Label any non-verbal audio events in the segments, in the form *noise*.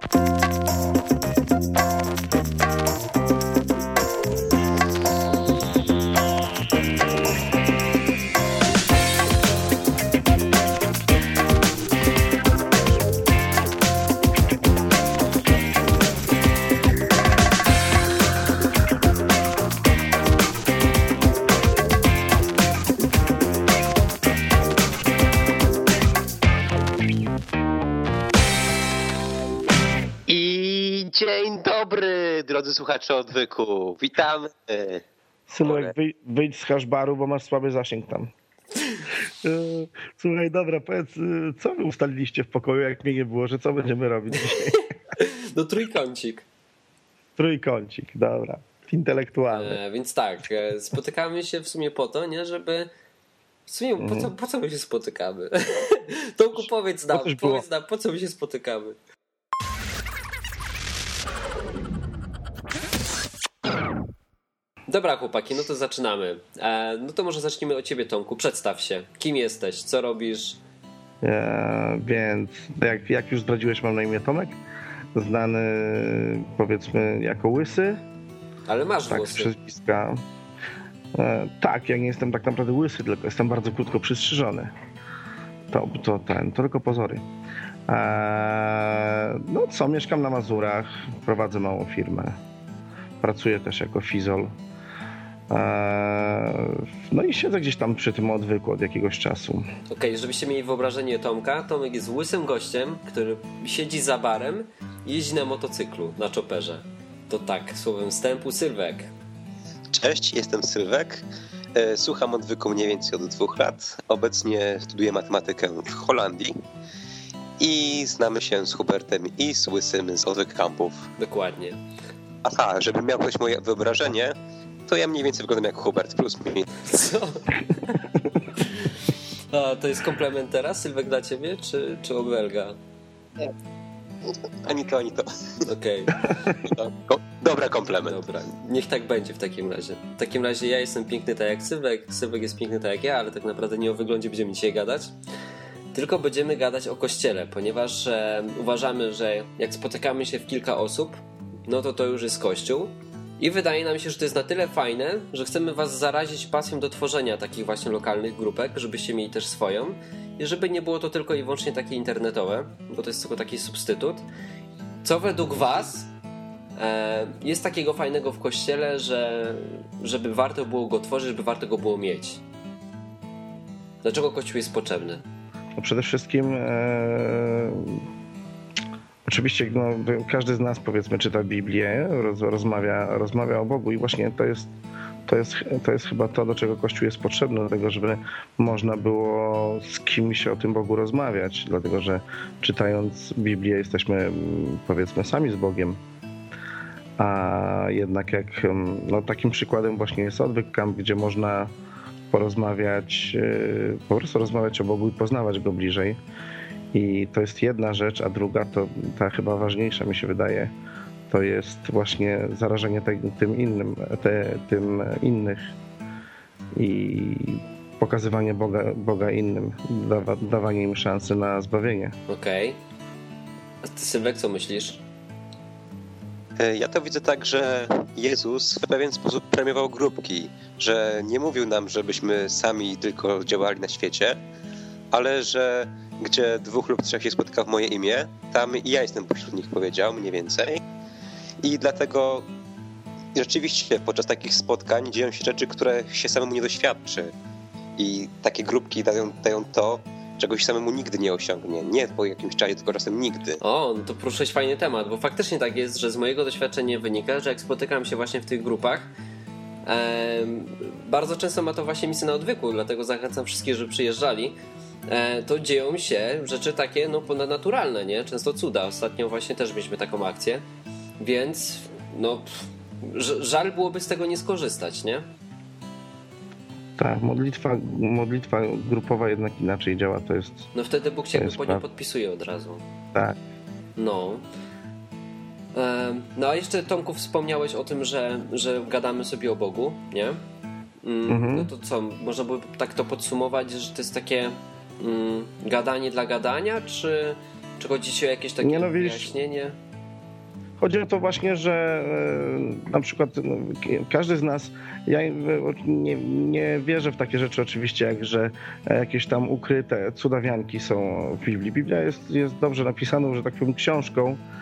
I drodzy słuchacze odwyku. Witamy. Synek, wyj, wyjdź z hashbaru, bo masz słaby zasięg tam. E, Słuchaj, dobra, powiedz, e, co wy ustaliliście w pokoju, jak mnie nie było, że co będziemy robić dzisiaj? *laughs* No trójkącik. Trójkącik, dobra. Intelektualny. E, więc tak, e, spotykamy się w sumie po to, nie, żeby... W sumie po co, po co my się spotykamy? *laughs* Tomku, powiedz nam, powiedz nam, po co my się spotykamy? Dobra, chłopaki, no to zaczynamy. E, no to może zacznijmy od ciebie, Tomku. Przedstaw się. Kim jesteś? Co robisz? E, więc jak, jak już zdradziłeś, mam na imię Tomek. Znany powiedzmy jako łysy, Ale masz tak z włosy. przezwiska. E, tak, ja nie jestem tak naprawdę łysy, tylko jestem bardzo krótko przystrzyżony. To, to ten, to tylko pozory. E, no co, mieszkam na Mazurach, prowadzę małą firmę. Pracuję też jako fizol. No i siedzę gdzieś tam przy tym odwyku od jakiegoś czasu. Okej, żebyście mieli wyobrażenie Tomka, Tomek jest łysym gościem, który siedzi za barem i jeździ na motocyklu, na czoperze. To tak, słowem wstępu, Sylwek. Cześć, jestem Sylwek. E, Słucham odwyku mniej więcej od dwóch lat. Obecnie studiuję matematykę w Holandii. I znamy się z Hubertem i z Łysym z odwyk kampów. Dokładnie. Aha, żeby miał ktoś moje wyobrażenie, to ja mniej więcej wyglądam jak Hubert, plus minus. Co? A, to jest komplement teraz, Sylwek dla ciebie, czy, czy obelga? Ani to, ani to. Okej, Ko- Dobra, komplement. dobra. Niech tak będzie w takim razie. W takim razie ja jestem piękny tak jak Sylwek, Sylwek jest piękny tak jak ja, ale tak naprawdę nie o wyglądzie będziemy dzisiaj gadać. Tylko będziemy gadać o kościele, ponieważ e, uważamy, że jak spotykamy się w kilka osób, no to to już jest kościół. I wydaje nam się, że to jest na tyle fajne, że chcemy was zarazić pasją do tworzenia takich właśnie lokalnych grupek, żebyście mieli też swoją. I żeby nie było to tylko i wyłącznie takie internetowe, bo to jest tylko taki substytut. Co według was e, jest takiego fajnego w kościele, że żeby warto było go tworzyć, żeby warto go było mieć? Dlaczego kościół jest potrzebny? No przede wszystkim e, oczywiście no, każdy z nas powiedzmy czyta Biblię, roz, rozmawia, rozmawia o Bogu i właśnie to jest, to, jest, to jest chyba to, do czego Kościół jest potrzebny, do tego, żeby można było z kimś o tym Bogu rozmawiać, dlatego że czytając Biblię jesteśmy mm, powiedzmy sami z Bogiem. A jednak jak mm, no, takim przykładem właśnie jest odwyk camp, gdzie można porozmawiać, yy, po prostu rozmawiać o Bogu i poznawać Go bliżej. I to jest jedna rzecz, a druga to ta chyba ważniejsza mi się wydaje, to jest właśnie zarażenie te, tym innym, te, tym innych i pokazywanie Boga, Boga innym, dawa, dawanie im szansy na zbawienie. Okej. A ty, Sylwek, co myślisz? E, Ja to widzę tak, że Jezus w pewien sposób premiował grupki, że nie mówił nam, żebyśmy sami tylko działali na świecie, ale że gdzie dwóch lub trzech się spotyka w moje imię, tam i ja jestem pośród nich, powiedział mniej więcej. I dlatego rzeczywiście podczas takich spotkań dzieją się rzeczy, które się samemu nie doświadczy. I takie grupki dają, dają to, czego się samemu nigdy nie osiągnie. Nie po jakimś czasie, tylko czasem nigdy. O, no to poruszyłeś fajny temat, bo faktycznie tak jest, że z mojego doświadczenia wynika, że jak spotykam się właśnie w tych grupach, bardzo często ma to właśnie miejsce na odwyku, dlatego zachęcam wszystkich, żeby przyjeżdżali. E, to dzieją się rzeczy takie no ponadnaturalne, nie? Często cuda. Ostatnio właśnie też mieliśmy taką akcję, więc no żal byłoby z tego nie skorzystać, nie? Tak, modlitwa, modlitwa grupowa jednak inaczej działa, to jest No wtedy Bóg się po nią podpisuje od razu. tak. No. No a jeszcze Tomku wspomniałeś o tym, że, że gadamy sobie o Bogu, nie? Mm, Mhm. No to co, można by tak to podsumować, że to jest takie mm, gadanie dla gadania, czy, Czy chodzi ci o jakieś takie nie, no, wyjaśnienie? Chodzi o to właśnie, że e, na przykład no, każdy z nas, ja nie, nie wierzę w takie rzeczy oczywiście, jak że jakieś tam ukryte cudawianki są w Biblii. Biblia jest, jest dobrze napisaną, że tak powiem, książką, e,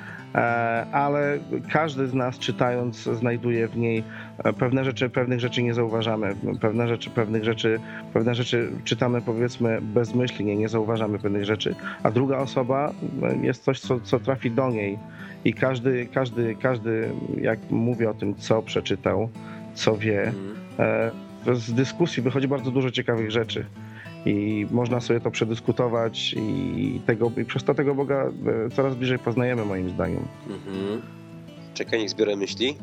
ale każdy z nas czytając znajduje w niej e, pewne rzeczy, pewnych rzeczy nie zauważamy, pewne rzeczy, pewnych rzeczy, pewne rzeczy czytamy powiedzmy bezmyślnie, nie zauważamy pewnych rzeczy, a druga osoba jest coś, co, co trafi do niej i każdy, każdy, każdy, jak mówi o tym, co przeczytał, co wie, mhm. e, z dyskusji wychodzi bardzo dużo ciekawych rzeczy. I można sobie to przedyskutować i, tego, i przez to tego Boga e, coraz bliżej poznajemy, moim zdaniem. Mhm. Czekaj, niech zbiorę myśli.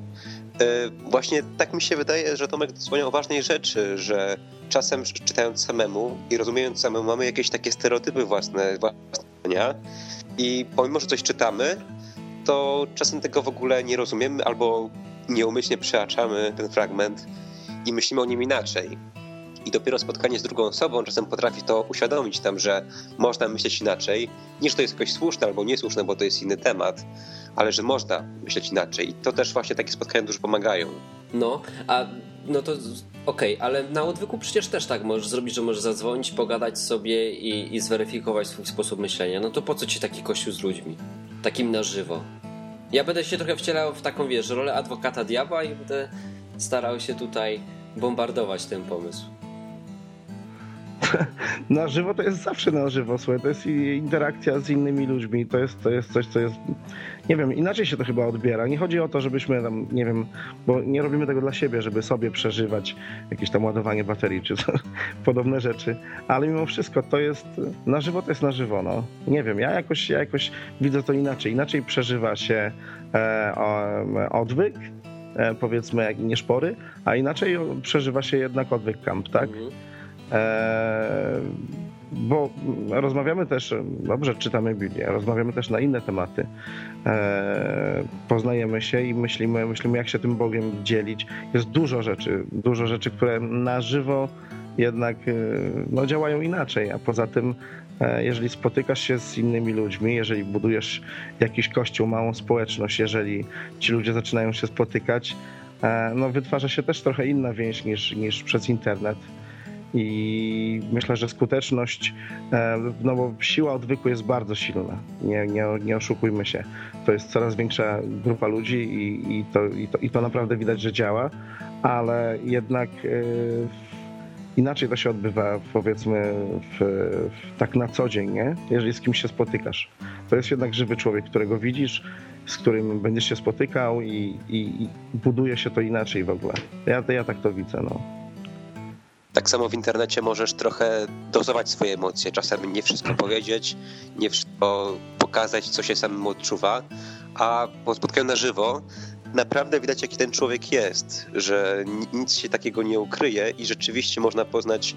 E, właśnie tak mi się wydaje, że Tomek wspomniał o ważnej rzeczy, że czasem czytając samemu i rozumiejąc samemu mamy jakieś takie stereotypy własne, własne i pomimo, że coś czytamy, to czasem tego w ogóle nie rozumiemy albo nieumyślnie przeaczamy ten fragment i myślimy o nim inaczej. I dopiero spotkanie z drugą osobą czasem potrafi to uświadomić tam, że można myśleć inaczej, niż to jest jakoś słuszne albo niesłuszne, bo to jest inny temat, ale że można myśleć inaczej. I to też właśnie takie spotkania dużo pomagają. No, a no to okej, okay, ale na odwyku przecież też tak możesz zrobić, że możesz zadzwonić, pogadać sobie i, i zweryfikować swój sposób myślenia. No to po co ci taki kościół z ludźmi? Takim na żywo. Ja będę się trochę wcielał w taką, wiesz, rolę adwokata diabła i będę starał się tutaj bombardować ten pomysł. *laughs* Na żywo to jest zawsze na żywo, słuchaj, to jest interakcja z innymi ludźmi, to jest, to jest coś, co jest, nie wiem, inaczej się to chyba odbiera. Nie chodzi o to, żebyśmy tam, nie wiem, bo nie robimy tego dla siebie, żeby sobie przeżywać jakieś tam ładowanie baterii czy co, *laughs* podobne rzeczy, ale mimo wszystko to jest, na żywo to jest na żywo, no. Nie wiem, ja jakoś, ja jakoś widzę to inaczej. Inaczej przeżywa się e, odwyk, e, powiedzmy, jak i nieszpory, a inaczej przeżywa się jednak odwyk camp, tak? Mhm. E, bo rozmawiamy też, dobrze czytamy Biblię, rozmawiamy też na inne tematy. E, poznajemy się i myślimy, myślimy, jak się tym Bogiem dzielić. Jest dużo rzeczy, dużo rzeczy, które na żywo jednak e, no, działają inaczej, a poza tym jeżeli spotykasz się z innymi ludźmi, jeżeli budujesz jakiś kościół, małą społeczność, jeżeli ci ludzie zaczynają się spotykać, no wytwarza się też trochę inna więź niż, niż przez internet i myślę, że skuteczność, e, no bo siła odwyku jest bardzo silna, nie, nie, nie oszukujmy się. To jest coraz większa grupa ludzi i, i, to, i, to, i to naprawdę widać, że działa, ale jednak e, inaczej to się odbywa, powiedzmy, w, w, tak na co dzień, nie? jeżeli z kimś się spotykasz. To jest jednak żywy człowiek, którego widzisz, z którym będziesz się spotykał i, i, i buduje się to inaczej w ogóle. Ja, ja tak to widzę. No. Tak samo w internecie możesz trochę dozować swoje emocje, czasem nie wszystko powiedzieć, nie wszystko pokazać, co się samemu odczuwa, a po spotkaniu na żywo naprawdę widać, jaki ten człowiek jest, że nic się takiego nie ukryje i rzeczywiście można poznać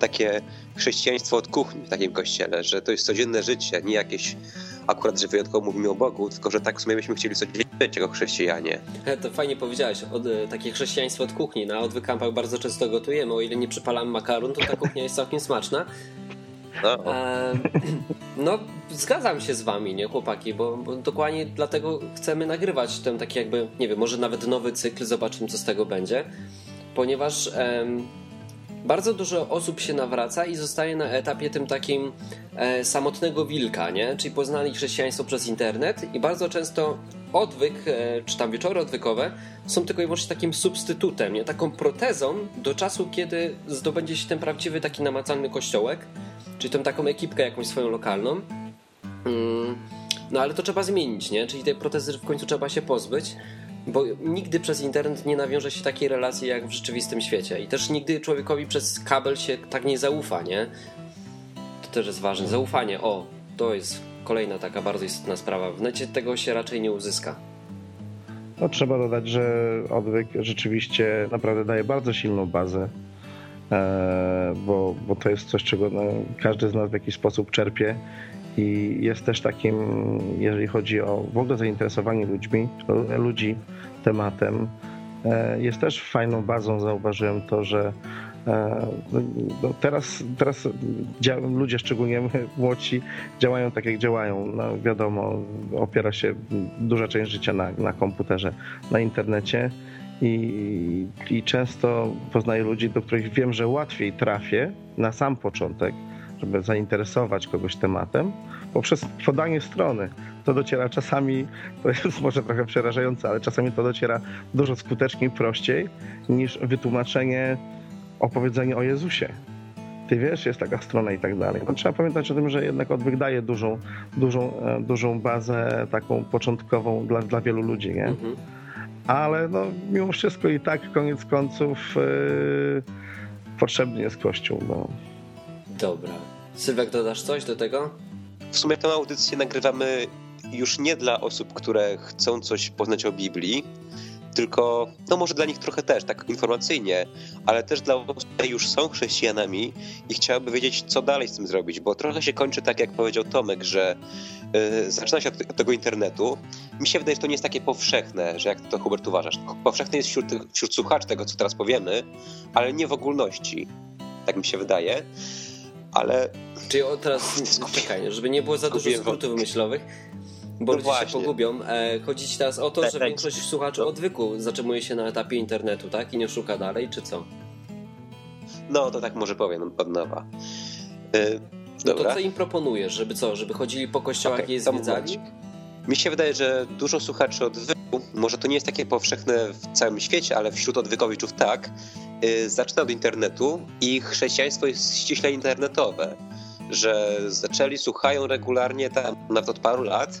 takie chrześcijaństwo od kuchni w takim kościele, że to jest codzienne życie, nie jakieś akurat, że wyjątkowo mówimy o Bogu, tylko że tak w sumie byśmy chcieli codziennie być jako chrześcijanie. To fajnie powiedziałeś, od, e, takie chrześcijaństwo od kuchni. Na odwykampach bardzo często gotujemy, o ile nie przypalamy makaron, to ta kuchnia jest całkiem smaczna. No. E, *clears throat* no, zgadzam się z wami, nie, chłopaki, bo, bo, dokładnie dlatego chcemy nagrywać ten taki jakby, nie wiem, może nawet nowy cykl, zobaczymy co z tego będzie, ponieważ bardzo dużo osób się nawraca i zostaje na etapie tym takim e, samotnego wilka, nie? Czyli poznali chrześcijaństwo przez internet i bardzo często odwyk, e, czy tam wieczory odwykowe są tylko i wyłącznie takim substytutem, nie? Taką protezą do czasu, kiedy zdobędzie się ten prawdziwy taki namacalny kościołek, czyli tą taką ekipkę jakąś swoją lokalną. Mm, no ale to trzeba zmienić, nie? Czyli tej protezy w końcu trzeba się pozbyć. Bo nigdy przez internet nie nawiąże się takiej relacji jak w rzeczywistym świecie. I też nigdy człowiekowi przez kabel się tak nie zaufa, nie? To też jest ważne. Zaufanie, o, to jest kolejna taka bardzo istotna sprawa. W necie tego się raczej nie uzyska. No, trzeba dodać, że odwyk rzeczywiście naprawdę daje bardzo silną bazę, e, bo, bo to jest coś, czego no, każdy z nas w jakiś sposób czerpie i jest też takim, jeżeli chodzi o w ogóle zainteresowanie ludźmi, ludzi tematem, e, jest też fajną bazą, zauważyłem to, że E, no, no teraz teraz ludzie, szczególnie *laughs* młodsi, działają tak jak działają. No, wiadomo, opiera się duża część życia na, na komputerze, na internecie i, i często poznaję ludzi, do których wiem, że łatwiej trafię na sam początek, żeby zainteresować kogoś tematem, poprzez podanie strony. To dociera czasami, to jest *laughs* może trochę przerażające, ale czasami to dociera dużo skuteczniej, prościej niż wytłumaczenie, opowiedzenie o Jezusie. Ty wiesz, jest taka strona i tak dalej. No, trzeba pamiętać o tym, że jednak odwyk daje dużą, dużą, e, dużą bazę taką początkową dla, dla wielu ludzi, nie? Mhm. Ale no, mimo wszystko i tak koniec końców yy, potrzebny jest Kościół. No. Dobra. Sylwek, dodasz coś do tego? W sumie tę audycję nagrywamy już nie dla osób, które chcą coś poznać o Biblii, tylko, no może dla nich trochę też, tak informacyjnie, ale też dla osób, które już są chrześcijanami i chciałyby wiedzieć, co dalej z tym zrobić, bo trochę się kończy tak, jak powiedział Tomek, że yy, zaczyna się od, od, tego internetu. Mi się wydaje, że to nie jest takie powszechne, że jak to Hubert uważasz, powszechne jest wśród, wśród słuchaczy tego, co teraz powiemy, ale nie w ogólności, tak mi się wydaje, ale... Czyli teraz, czekaj, żeby nie było za dużo skrótów myślowych, bo no ludzie właśnie. się pogubią. E, chodzi ci teraz o to, że większość słuchaczy odwyku zatrzymuje się na etapie internetu, tak? I nie szuka dalej, czy co? No, to tak może powiem od nowa. Yy, no to co im proponujesz? Żeby co? Żeby chodzili po kościołach okay, i je zwiedzali? Mi się wydaje, że dużo słuchaczy odwyku, może to nie jest takie powszechne w całym świecie, ale wśród odwykowiczów tak, zaczyna od internetu i chrześcijaństwo jest ściśle internetowe, że zaczęli, słuchają regularnie tam nawet od paru lat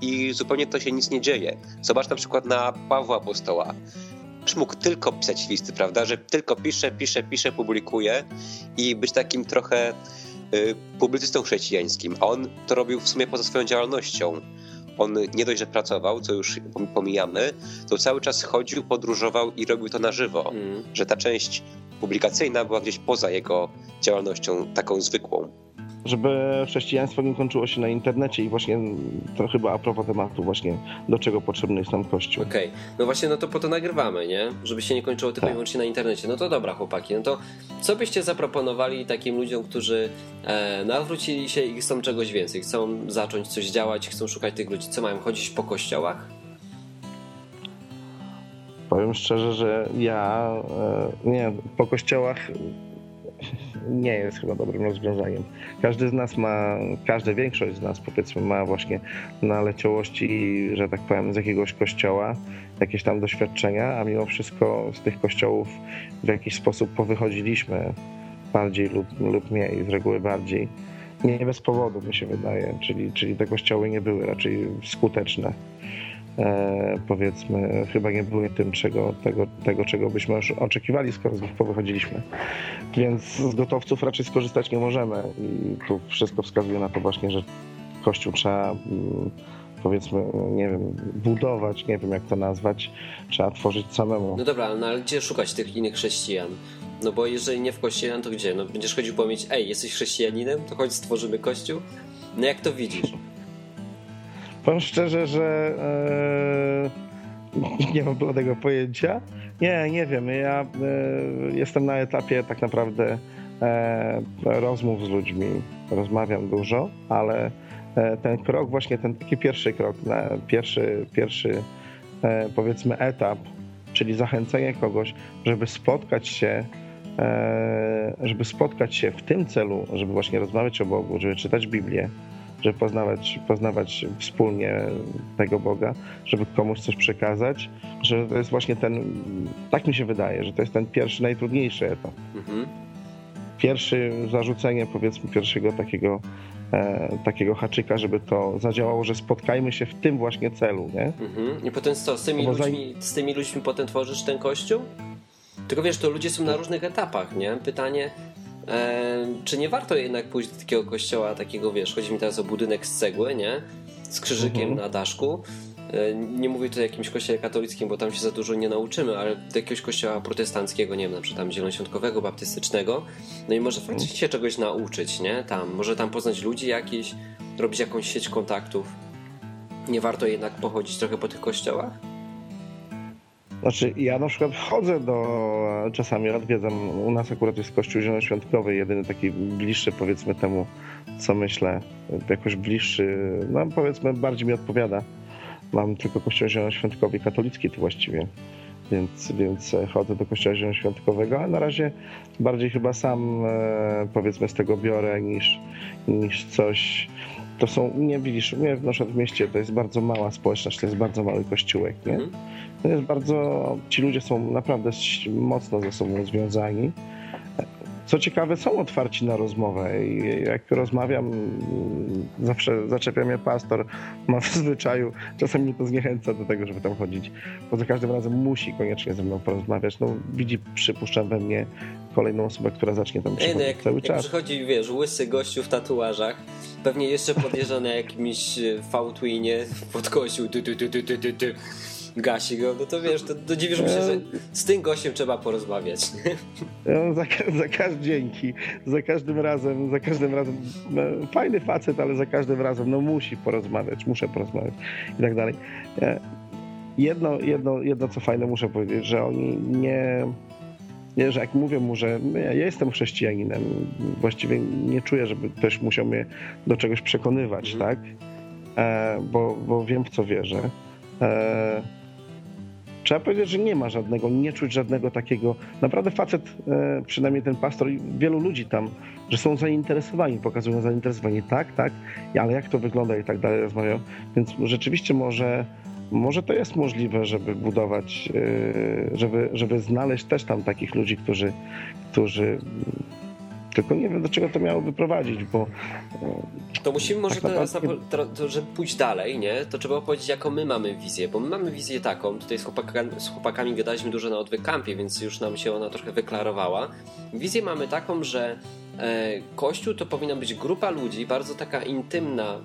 i zupełnie to się nic nie dzieje. Zobacz na przykład na Pawła Apostoła. Mógł tylko pisać listy, prawda? Że tylko pisze, pisze, pisze, publikuje i być takim trochę y, publicystą chrześcijańskim. A on to robił w sumie poza swoją działalnością. On nie dość, że pracował, co już pomijamy, to cały czas chodził, podróżował i robił to na żywo. Mm. Że ta część publikacyjna była gdzieś poza jego działalnością taką zwykłą żeby chrześcijaństwo nie kończyło się na internecie i właśnie to chyba a propos tematu właśnie, do czego potrzebny jest nam Kościół. Okej, okay. no właśnie no to po to nagrywamy, nie? Żeby się nie kończyło tylko tak. i wyłącznie na internecie. No to dobra chłopaki, no to co byście zaproponowali takim ludziom, którzy e, nawrócili się i chcą czegoś więcej, chcą zacząć coś działać, chcą szukać tych ludzi, co mają, chodzić po kościołach? Powiem szczerze, że ja e, nie, po kościołach nie jest chyba dobrym rozwiązaniem. Każdy z nas ma, każda większość z nas powiedzmy ma właśnie naleciałości, że tak powiem, z jakiegoś kościoła, jakieś tam doświadczenia, a mimo wszystko z tych kościołów w jakiś sposób powychodziliśmy bardziej lub, lub mniej, z reguły bardziej. Nie bez powodu mi się wydaje, czyli, czyli te kościoły nie były raczej skuteczne. E, powiedzmy, chyba nie były tym, czego, tego, tego, czego byśmy oczekiwali, skoro z nich powychodziliśmy. Więc z gotowców raczej skorzystać nie możemy i tu wszystko wskazuje na to właśnie, że Kościół trzeba mm, powiedzmy, nie wiem, budować, nie wiem jak to nazwać, trzeba tworzyć samemu. No dobra, no ale gdzie szukać tych innych chrześcijan? No bo jeżeli nie w kościele, no to gdzie? No będziesz chodził powiedzieć, ej, jesteś chrześcijaninem, to chodź stworzymy kościół? No jak to widzisz? Powiem szczerze, że e, nie mam bladego pojęcia. Nie, nie wiem. Ja e, jestem na etapie tak naprawdę e, rozmów z ludźmi. Rozmawiam dużo, ale e, ten krok, właśnie ten taki pierwszy krok, pierwszy, pierwszy e, powiedzmy etap, czyli zachęcenie kogoś, żeby spotkać się e, żeby spotkać się w tym celu, żeby właśnie rozmawiać o Bogu, żeby czytać Biblię, żeby poznawać, poznawać wspólnie tego Boga, żeby komuś coś przekazać, że to jest właśnie ten, tak mi się wydaje, że to jest ten pierwszy, najtrudniejszy etap. Mhm. Pierwszy zarzucenie, powiedzmy, pierwszego takiego, e, takiego haczyka, żeby to zadziałało, że spotkajmy się w tym właśnie celu, nie? Mhm. I potem co, z tymi, ludźmi, z tymi ludźmi potem tworzysz ten kościół? Tylko wiesz, to ludzie są na różnych etapach, nie? Pytanie, E, czy nie warto jednak pójść do takiego kościoła, takiego wiesz, chodzi mi teraz o budynek z cegły, nie? Z krzyżykiem mhm. na daszku. E, nie mówię tutaj o jakimś kościele katolickim, bo tam się za dużo nie nauczymy, ale do jakiegoś kościoła protestanckiego, nie wiem, na przykład tam zielonoświątkowego, baptystycznego. No i może faktycznie się czegoś nauczyć, nie? Tam, może tam poznać ludzi jakiś, robić jakąś sieć kontaktów. Nie warto jednak pochodzić trochę po tych kościołach? Znaczy, ja na przykład wchodzę do, czasami odwiedzam, u nas akurat jest Kościół Zielonoświątkowy, jedyny taki bliższy powiedzmy temu, co myślę, jakoś bliższy, no powiedzmy bardziej mi odpowiada. Mam tylko Kościół Zielonoświątkowy katolicki tu właściwie, więc, więc chodzę do Kościoła Zielonoświątkowego, a na razie bardziej chyba sam e, powiedzmy z tego biorę niż, niż coś to są, nie widzisz, mnie w naszym mieście to jest bardzo mała społeczność, to jest bardzo mały kościółek, nie? To jest bardzo, ci ludzie są naprawdę mocno ze sobą związani. Co ciekawe, są otwarci na rozmowę i jak rozmawiam, zawsze zaczepia mnie pastor, ma w zwyczaju, czasem mnie to zniechęca do tego, żeby tam chodzić, bo za każdym razem musi koniecznie ze mną porozmawiać. No, widzi, przypuszczam we mnie kolejną osobę, która zacznie tam przychodzić no jak, cały jak czas. przychodzi, wiesz, łysy gościu w tatuażach, pewnie jeszcze podjeżdża na jakimś V-twinie pod kościół, ty, ty, ty, ty, ty, ty gasi go, no to wiesz, to, to dziwisz się, że z tym gościem trzeba porozmawiać. No, za, za każdym dzięki, za każdym razem, za każdym razem, no, fajny facet, ale za każdym razem, no musi porozmawiać, muszę porozmawiać i tak dalej. Jedno, jedno, jedno co fajne muszę powiedzieć, że oni nie, nie, że jak mówię mu, że ja jestem chrześcijaninem, właściwie nie czuję, żeby ktoś musiał mnie do czegoś przekonywać, mhm. tak? E, bo, bo wiem, w co wierzę. E, trzeba powiedzieć, że nie ma żadnego, nie czuć żadnego takiego. Naprawdę facet, e, przynajmniej ten pastor i wielu ludzi tam, że są zainteresowani, pokazują zainteresowanie, tak, tak, ale jak to wygląda i tak dalej rozmawiają. Więc rzeczywiście może, może to jest możliwe, żeby budować, e, żeby, żeby znaleźć też tam takich ludzi, którzy, którzy tylko nie wiem, do czego to miałoby prowadzić, bo... To musimy może, tak naprawdę... to, to, żeby pójść dalej, nie? To trzeba powiedzieć, jaką my mamy wizję, bo my mamy wizję taką, tutaj z chłopakami, z chłopakami gadaliśmy dużo na odwykampie, więc już nam się ona trochę wyklarowała. Wizję mamy taką, że e, Kościół to powinna być grupa ludzi, bardzo taka intymna,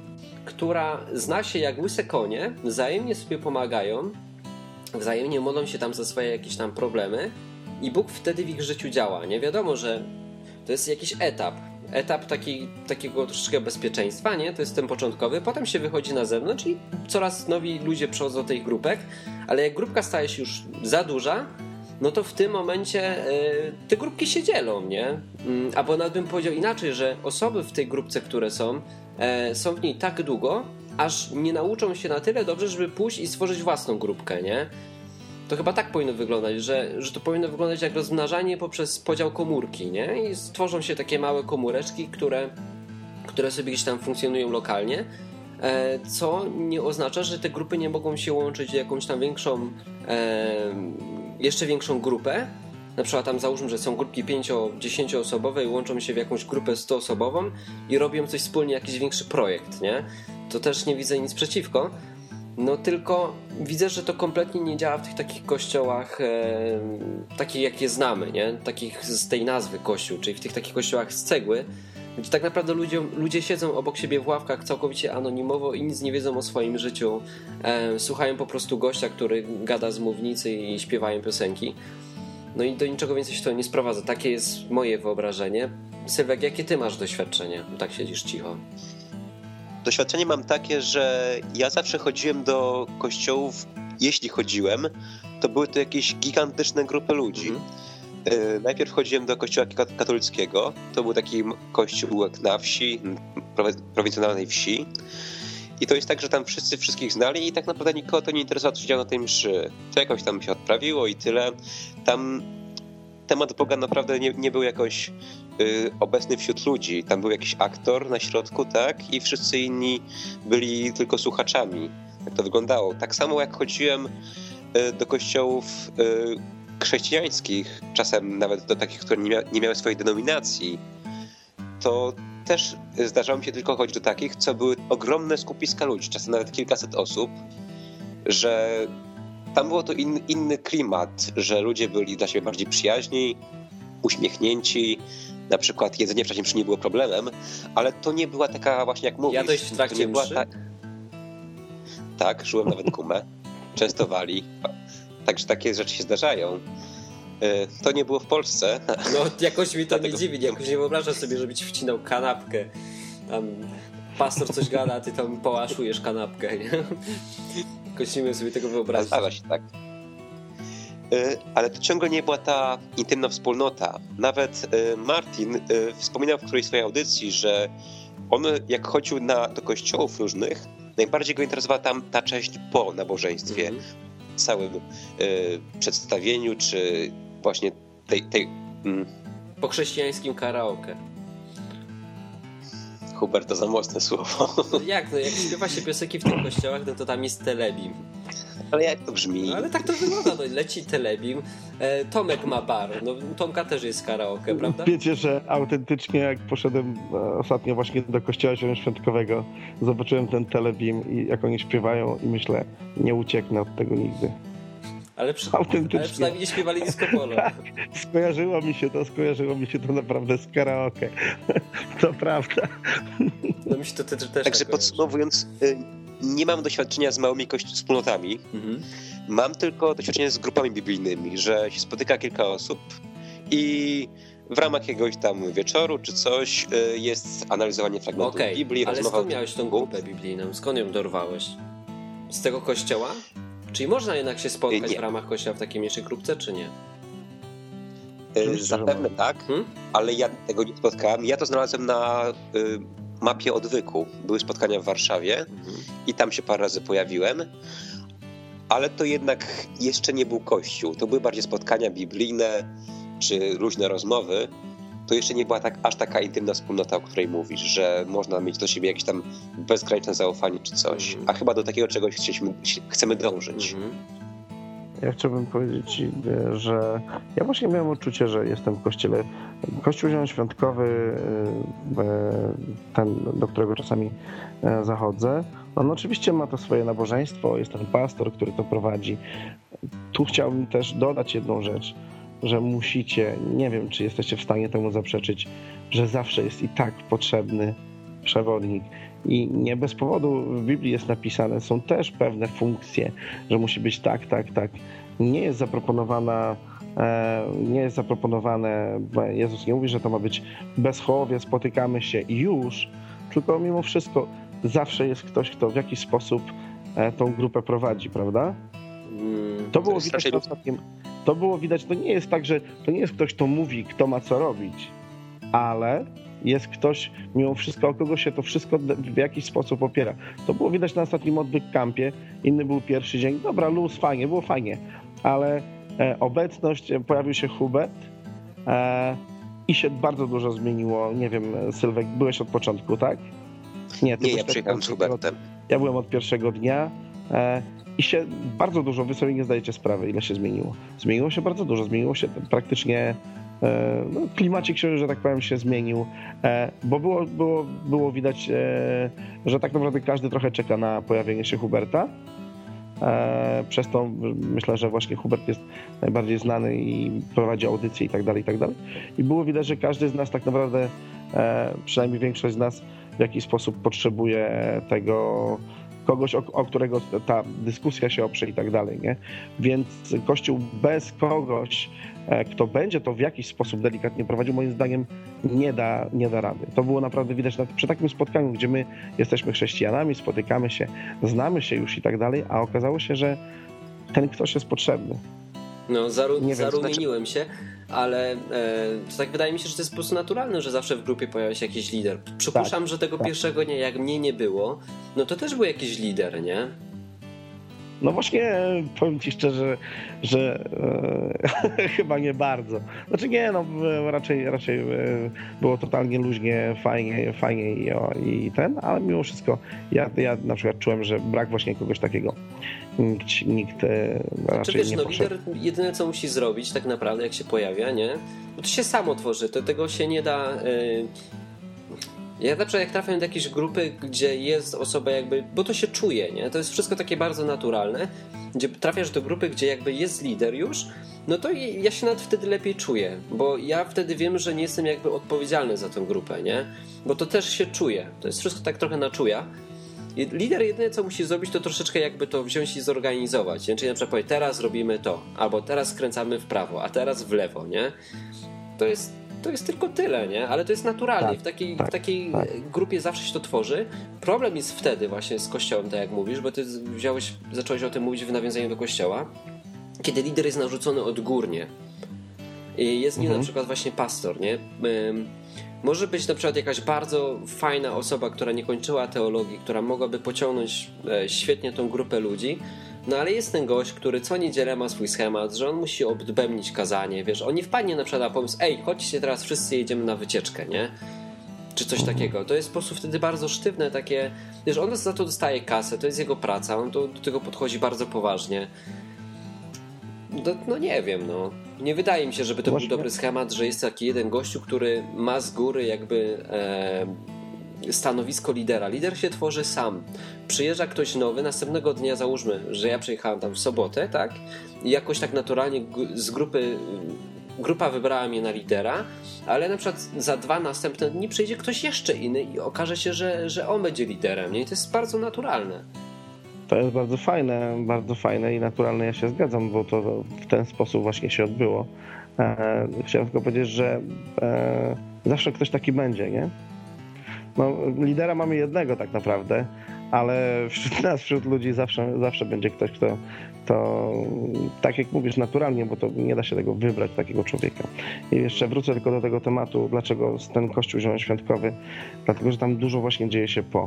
która zna się jak łyse konie, wzajemnie sobie pomagają, wzajemnie modlą się tam za swoje jakieś tam problemy i Bóg wtedy w ich życiu działa. Nie wiadomo, że to jest jakiś etap. Etap taki, takiego troszeczkę bezpieczeństwa, nie? To jest ten początkowy. Potem się wychodzi na zewnątrz i coraz nowi ludzie przychodzą do tych grupek, ale jak grupka staje się już za duża, no to w tym momencie y, te grupki się dzielą, nie? Y, albo nawet bym powiedział inaczej, że osoby w tej grupce, które są, y, są w niej tak długo, aż nie nauczą się na tyle dobrze, żeby pójść i stworzyć własną grupkę, nie? To chyba tak powinno wyglądać, że, że to powinno wyglądać jak rozmnażanie poprzez podział komórki, nie? I stworzą się takie małe komóreczki, które, które sobie gdzieś tam funkcjonują lokalnie, e, co nie oznacza, że te grupy nie mogą się łączyć w jakąś tam większą, e, jeszcze większą grupę. Na przykład tam załóżmy, że są grupki 5-10 osobowe i łączą się w jakąś grupę 100 osobową i robią coś wspólnie, jakiś większy projekt, nie? To też nie widzę nic przeciwko, no tylko widzę, że to kompletnie nie działa w tych takich kościołach, e, takich jak je znamy, nie? Takich z tej nazwy kościół, czyli w tych takich kościołach z cegły, gdzie tak naprawdę ludzie, ludzie siedzą obok siebie w ławkach całkowicie anonimowo i nic nie wiedzą o swoim życiu. E, słuchają po prostu gościa, który gada z mównicy i śpiewają piosenki. No i do niczego więcej się to nie sprowadza. Takie jest moje wyobrażenie. Sylwek, jakie ty masz doświadczenie? Tak siedzisz cicho. Doświadczenie mam takie, że ja zawsze chodziłem do kościołów, jeśli chodziłem, to były to jakieś gigantyczne grupy ludzi. Mhm. Najpierw chodziłem do kościoła katolickiego. To był taki kościół na wsi, prowincjonalnej wsi. I to jest tak, że tam wszyscy wszystkich znali i tak naprawdę nikogo to nie interesowało, co działo na tej mszy. To jakoś tam się odprawiło i tyle. Tam temat Boga naprawdę nie, nie był jakoś y, obecny wśród ludzi. Tam był jakiś aktor na środku, tak? I wszyscy inni byli tylko słuchaczami. Jak to wyglądało. Tak samo jak chodziłem y, do kościołów y, chrześcijańskich, czasem nawet do takich, które nie, mia nie miały swojej denominacji, to też zdarzało mi się tylko chodzić do takich, co były ogromne skupiska ludzi, czasem nawet kilkaset osób, że tam było to in, inny klimat, że ludzie byli dla siebie bardziej przyjaźni, uśmiechnięci, na przykład jedzenie wcześniej przy nie było problemem, ale to nie była taka właśnie jak mówisz. Jadłeś w trakcie nie była ta... Tak, żyłem nawet kumę. *laughs* Częstowali. Także takie rzeczy się zdarzają. E, to nie było w Polsce. *laughs* No jakoś mi to Dlatego... nie dziwi, jakoś nie wyobrażam sobie, żeby ci wcinał kanapkę. Tam pastor coś gada, a ty tam połaszujesz kanapkę, nie? *laughs* Jakoś nie sobie tego wyobrazić. Zdarza się tak. Ale to ciągle nie była ta intymna wspólnota. Nawet Martin wspominał w którejś swojej audycji, że on jak chodził na, do kościołów różnych, najbardziej go interesowała tam ta część po nabożeństwie, mm -hmm. całym y, przedstawieniu, czy właśnie tej... tej mm. Po chrześcijańskim karaoke. Hubert, to za mocne słowo. No jak, no jak śpiewa się piosenki w tych kościołach, no to tam jest telebim. Ale jak to brzmi? No, ale tak to wygląda, no leci telebim, e, Tomek ma bar, no Tomka też jest karaoke, prawda? Wiecie, że autentycznie jak poszedłem e, ostatnio właśnie do kościoła zielonoświątkowego, zobaczyłem ten telebim i jak oni śpiewają i myślę, nie ucieknę od tego nigdy. Ale, przy, Autentycznie. ale przynajmniej nie śpiewali disco polo. *laughs* Tak, skojarzyło mi się to, skojarzyło mi się to naprawdę z karaoke. *laughs* to prawda. No mi się to też Także tak podsumowując, y, nie mam doświadczenia z małymi wspólnotami. Mhm. Mam tylko doświadczenie z grupami biblijnymi, że się spotyka kilka osób i w ramach jakiegoś tam wieczoru czy coś y, jest analizowanie fragmentów okay, Biblii. Ale skąd miałeś tą grupę biblijną? Skąd ją dorwałeś? Z tego kościoła? Czyli można jednak się spotkać nie. w ramach kościoła w takiej mniejszej grupce, czy nie? Y, zapewne tak, hmm? ale ja tego nie spotkałem. Ja to znalazłem na y, mapie odwyku. Były spotkania w Warszawie mhm. i tam się parę razy pojawiłem, ale to jednak jeszcze nie był kościół. To były bardziej spotkania biblijne czy różne rozmowy. To jeszcze nie była tak, aż taka intymna wspólnota, o której mówisz, że można mieć do siebie jakieś tam bezgraniczne zaufanie czy coś. Mhm. A chyba do takiego czegoś chcemy dążyć. Mhm. Ja chciałbym powiedzieć, że ja właśnie miałem uczucie, że jestem w kościele. Kościół Zielonoświątkowy, e, ten, do którego czasami e, zachodzę, on oczywiście ma to swoje nabożeństwo, jest ten pastor, który to prowadzi. Tu chciałbym też dodać jedną rzecz, że musicie, nie wiem, czy jesteście w stanie temu zaprzeczyć, że zawsze jest i tak potrzebny przewodnik. I nie bez powodu w Biblii jest napisane, są też pewne funkcje, że musi być tak, tak, tak. Nie jest zaproponowana, e, nie jest zaproponowane, Jezus nie mówi, że to ma być bezchołowie, spotykamy się i już, tylko mimo wszystko zawsze jest ktoś, kto w jakiś sposób e, tą grupę prowadzi, prawda? Mm, to było widać na ostatnim, to było widać, to nie jest tak, że to nie jest ktoś, kto mówi, kto ma co robić, ale jest ktoś, mimo wszystko, o kogo się to wszystko w jakiś sposób opiera. To było widać na ostatnim odwyk kampie, inny był pierwszy dzień, dobra, luz, fajnie, było fajnie, ale e, obecność, e, pojawił się Hubert e, i się bardzo dużo zmieniło, nie wiem, Sylwek, byłeś od początku, tak? Nie, nie ja przyjechałem z Hubertem. Ja byłem od pierwszego dnia e, i się bardzo dużo, wy sobie nie zdajecie sprawy, ile się zmieniło. Zmieniło się bardzo dużo, zmieniło się praktycznie E, no, klimacik się, że tak powiem, się zmienił, e, bo było, było, było widać, e, że tak naprawdę każdy trochę czeka na pojawienie się Huberta. Przez to myślę, że właśnie Hubert jest najbardziej znany i prowadzi audycje i tak dalej, i tak dalej. I było widać, że każdy z nas tak naprawdę, przynajmniej większość z nas w jakiś sposób potrzebuje tego kogoś, o, o, którego ta dyskusja się oprze i tak dalej, nie? Więc Kościół bez kogoś, e, kto będzie to w jakiś sposób delikatnie prowadził, moim zdaniem nie da, nie da rady. To było naprawdę widać na, przy takim spotkaniu, gdzie my jesteśmy chrześcijanami, spotykamy się, znamy się już i tak dalej, a okazało się, że ten ktoś jest potrzebny. No, zaru nie zarumieniłem znaczy... się, ale e, to tak wydaje mi się, że to jest po prostu naturalne, że zawsze w grupie pojawia się jakiś lider. Przypuszczam, tak, że tego tak. pierwszego dnia, jak mnie nie było, no to też był jakiś lider, nie? No właśnie, powiem ci szczerze, że e, *laughs* chyba nie bardzo. Znaczy nie, no raczej, raczej e, było totalnie luźnie, fajnie, fajnie i, o, i ten, ale mimo wszystko ja, ja na przykład czułem, że brak właśnie kogoś takiego. Nikt, nikt e, raczej wiesz, nie no, lider jedyne co musi zrobić tak naprawdę, jak się pojawia, nie? Bo to się samo tworzy, to tego się nie da... ja przykład jak trafiam do jakiejś grupy, gdzie jest osoba jakby, bo to się czuje, nie? To jest wszystko takie bardzo naturalne, gdzie trafiasz do grupy, gdzie jakby jest lider już, no to ja się nawet wtedy lepiej czuję, bo ja wtedy wiem, że nie jestem jakby odpowiedzialny za tę grupę, nie? Bo to też się czuje. To jest wszystko tak trochę na czuja. I lider jedyne co musi zrobić, to troszeczkę jakby to wziąć i zorganizować. Nie? Czyli na przykład powie, teraz robimy to, albo teraz skręcamy w prawo, a teraz w lewo, nie? To jest to jest tylko tyle, nie? Ale to jest naturalnie. Tak, w takiej, tak, w takiej tak. grupie zawsze się to tworzy. Problem jest wtedy właśnie z kościołem, tak jak mówisz, bo ty wziąłeś, zacząłeś o tym mówić w nawiązaniu do kościoła, kiedy lider jest narzucony odgórnie. Jest nim mhm. na przykład właśnie pastor, nie? Może być na przykład jakaś bardzo fajna osoba, która nie kończyła teologii, która mogłaby pociągnąć e, świetnie tą grupę ludzi, no ale jest ten gość, który co niedzielę ma swój schemat, że on musi odbębnić kazanie, wiesz, on nie wpadnie na przykład na pomysł, ej, chodźcie teraz wszyscy jedziemy na wycieczkę, nie? Czy coś takiego. To jest po prostu wtedy bardzo sztywne takie, wiesz, on za to dostaje kasę, to jest jego praca, on do, do tego podchodzi bardzo poważnie. No, no, nie wiem, no. Nie wydaje mi się, żeby to Właśnie. był dobry schemat, że jest taki jeden gościu, który ma z góry jakby e, stanowisko lidera. Lider się tworzy sam. Przyjeżdża ktoś nowy, następnego dnia załóżmy, że ja przyjechałem tam w sobotę, tak? I jakoś tak naturalnie z grupy grupa wybrała mnie na lidera, ale na przykład za dwa następne dni przyjdzie ktoś jeszcze inny i okaże się, że, że on będzie liderem. Nie? I to jest bardzo naturalne. To jest bardzo fajne, bardzo fajne i naturalne, ja się zgadzam, bo to w ten sposób właśnie się odbyło. E, chciałem tylko powiedzieć, że e, zawsze ktoś taki będzie, nie? No, lidera mamy jednego tak naprawdę, ale wśród nas, wśród ludzi zawsze, zawsze będzie ktoś, kto, to tak jak mówisz, naturalnie, bo to nie da się tego wybrać, takiego człowieka. I jeszcze wrócę tylko do tego tematu, dlaczego ten kościół zielonoświątkowy, dlatego, że tam dużo właśnie dzieje się po.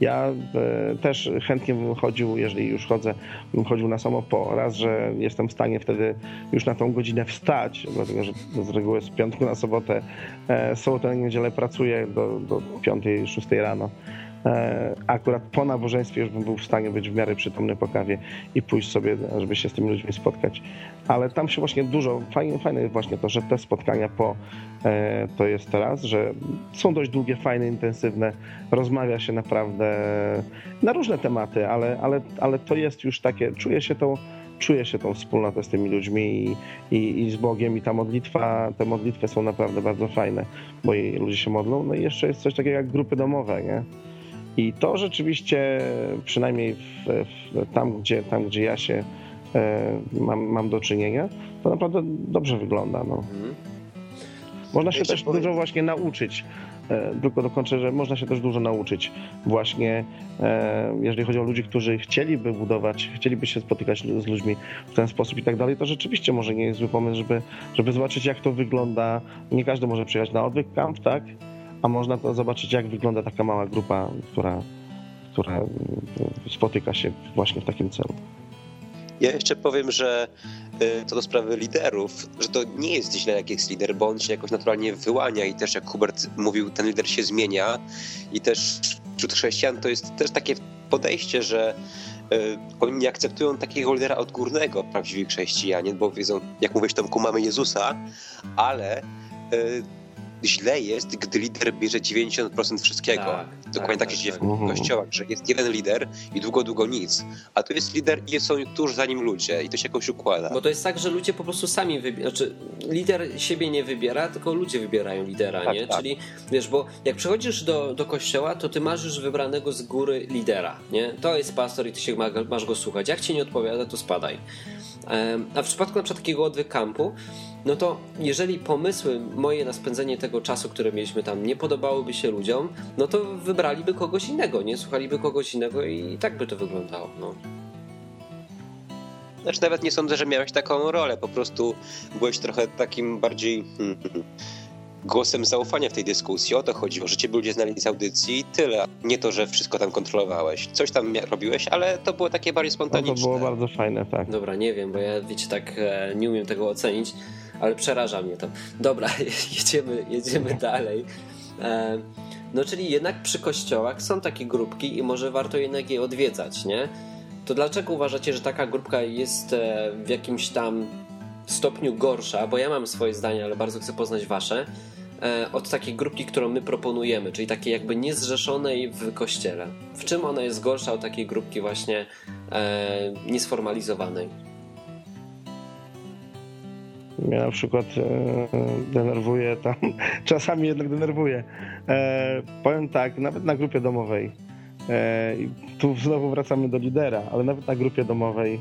Ja e, też chętnie bym chodził, jeżeli już chodzę, bym chodził na samo po. Raz, że jestem w stanie wtedy już na tą godzinę wstać, dlatego że z reguły z piątku na sobotę, e, sobotę na niedzielę pracuję do, do 5-6 rano. E, akurat po nabożeństwie już bym był w stanie być w miarę przytomny po kawie i pójść sobie, żeby się z tymi ludźmi spotkać. Ale tam się właśnie dużo, fajne, fajne jest właśnie to, że te spotkania po e, to jest teraz, że są dość długie, fajne, intensywne, rozmawia się naprawdę na różne tematy, ale, ale, ale to jest już takie, czuje się to czuje się tą wspólnotę z tymi ludźmi i, i, i, z Bogiem i ta modlitwa, te modlitwy są naprawdę bardzo fajne, bo ludzie się modlą. No i jeszcze jest coś takiego jak grupy domowe, nie? I to rzeczywiście, przynajmniej w, w, tam, gdzie, tam, gdzie ja się e, mam, mam do czynienia, to naprawdę dobrze wygląda. No. Mhm. Można się też powiem. dużo właśnie nauczyć. E, tylko dokończę, że można się też dużo nauczyć właśnie, e, jeżeli chodzi o ludzi, którzy chcieliby budować, chcieliby się spotykać z ludźmi w ten sposób i tak dalej, to rzeczywiście może nie jest zły pomysł, żeby, żeby zobaczyć, jak to wygląda. Nie każdy może przyjechać na odwyk camp, tak? A można to zobaczyć, jak wygląda taka mała grupa, która, która spotyka się właśnie w takim celu. Ja jeszcze powiem, że y, co do sprawy liderów, że to nie jest źle, jak jest lider, bo on się jakoś naturalnie wyłania i też jak Hubert mówił, ten lider się zmienia i też wśród chrześcijan to jest też takie podejście, że y, oni nie akceptują takiego lidera odgórnego, prawdziwi chrześcijanie, bo wiedzą, jak mówisz, Tomku, mamy Jezusa, ale y, źle jest, gdy lider bierze 90% wszystkiego. Tak, Dokładnie tak, tak się dzieje tak. w mhm. kościołach, że jest jeden lider i długo, długo nic. A tu jest lider i są tuż za nim ludzie i to się jakoś układa. Bo to jest tak, że ludzie po prostu sami wybierają. Znaczy, lider siebie nie wybiera, tylko ludzie wybierają lidera, tak, nie? Tak. Czyli wiesz, bo jak przychodzisz do, do kościoła, to ty masz już wybranego z góry lidera, nie? To jest pastor i ty się masz go słuchać. Jak ci nie odpowiada, to spadaj. A w przypadku na przykład takiego odwyk kampu, no to jeżeli pomysły moje na spędzenie tego czasu, które mieliśmy tam, nie podobałyby się ludziom, no to wybraliby kogoś innego, nie? Słuchaliby kogoś innego i tak by to wyglądało, no. Znaczy nawet nie sądzę, że miałeś taką rolę, po prostu byłeś trochę takim bardziej hmm, głosem zaufania w tej dyskusji. O to chodziło, że ciebie ludzie znali z audycji i tyle. Nie to, że wszystko tam kontrolowałeś. Coś tam robiłeś, ale to było takie bardziej spontaniczne. No to było bardzo fajne, tak. Dobra, nie wiem, bo ja wiecie, tak e, nie umiem tego ocenić ale przeraża mnie to. Dobra, *laughs* jedziemy, jedziemy dalej. E, no czyli jednak przy kościołach są takie grupki i może warto jednak je odwiedzać, nie? To dlaczego uważacie, że taka grupka jest e, w jakimś tam stopniu gorsza, bo ja mam swoje zdanie, ale bardzo chcę poznać wasze, e, od takiej grupki, którą my proponujemy, czyli takiej jakby niezrzeszonej w kościele. W czym ona jest gorsza od takiej grupki właśnie niesformalizowanej? Mnie na przykład e, denerwuje tam, *laughs* czasami jednak denerwuje. E, powiem tak, nawet na grupie domowej, e, tu znowu wracamy do lidera, ale nawet na grupie domowej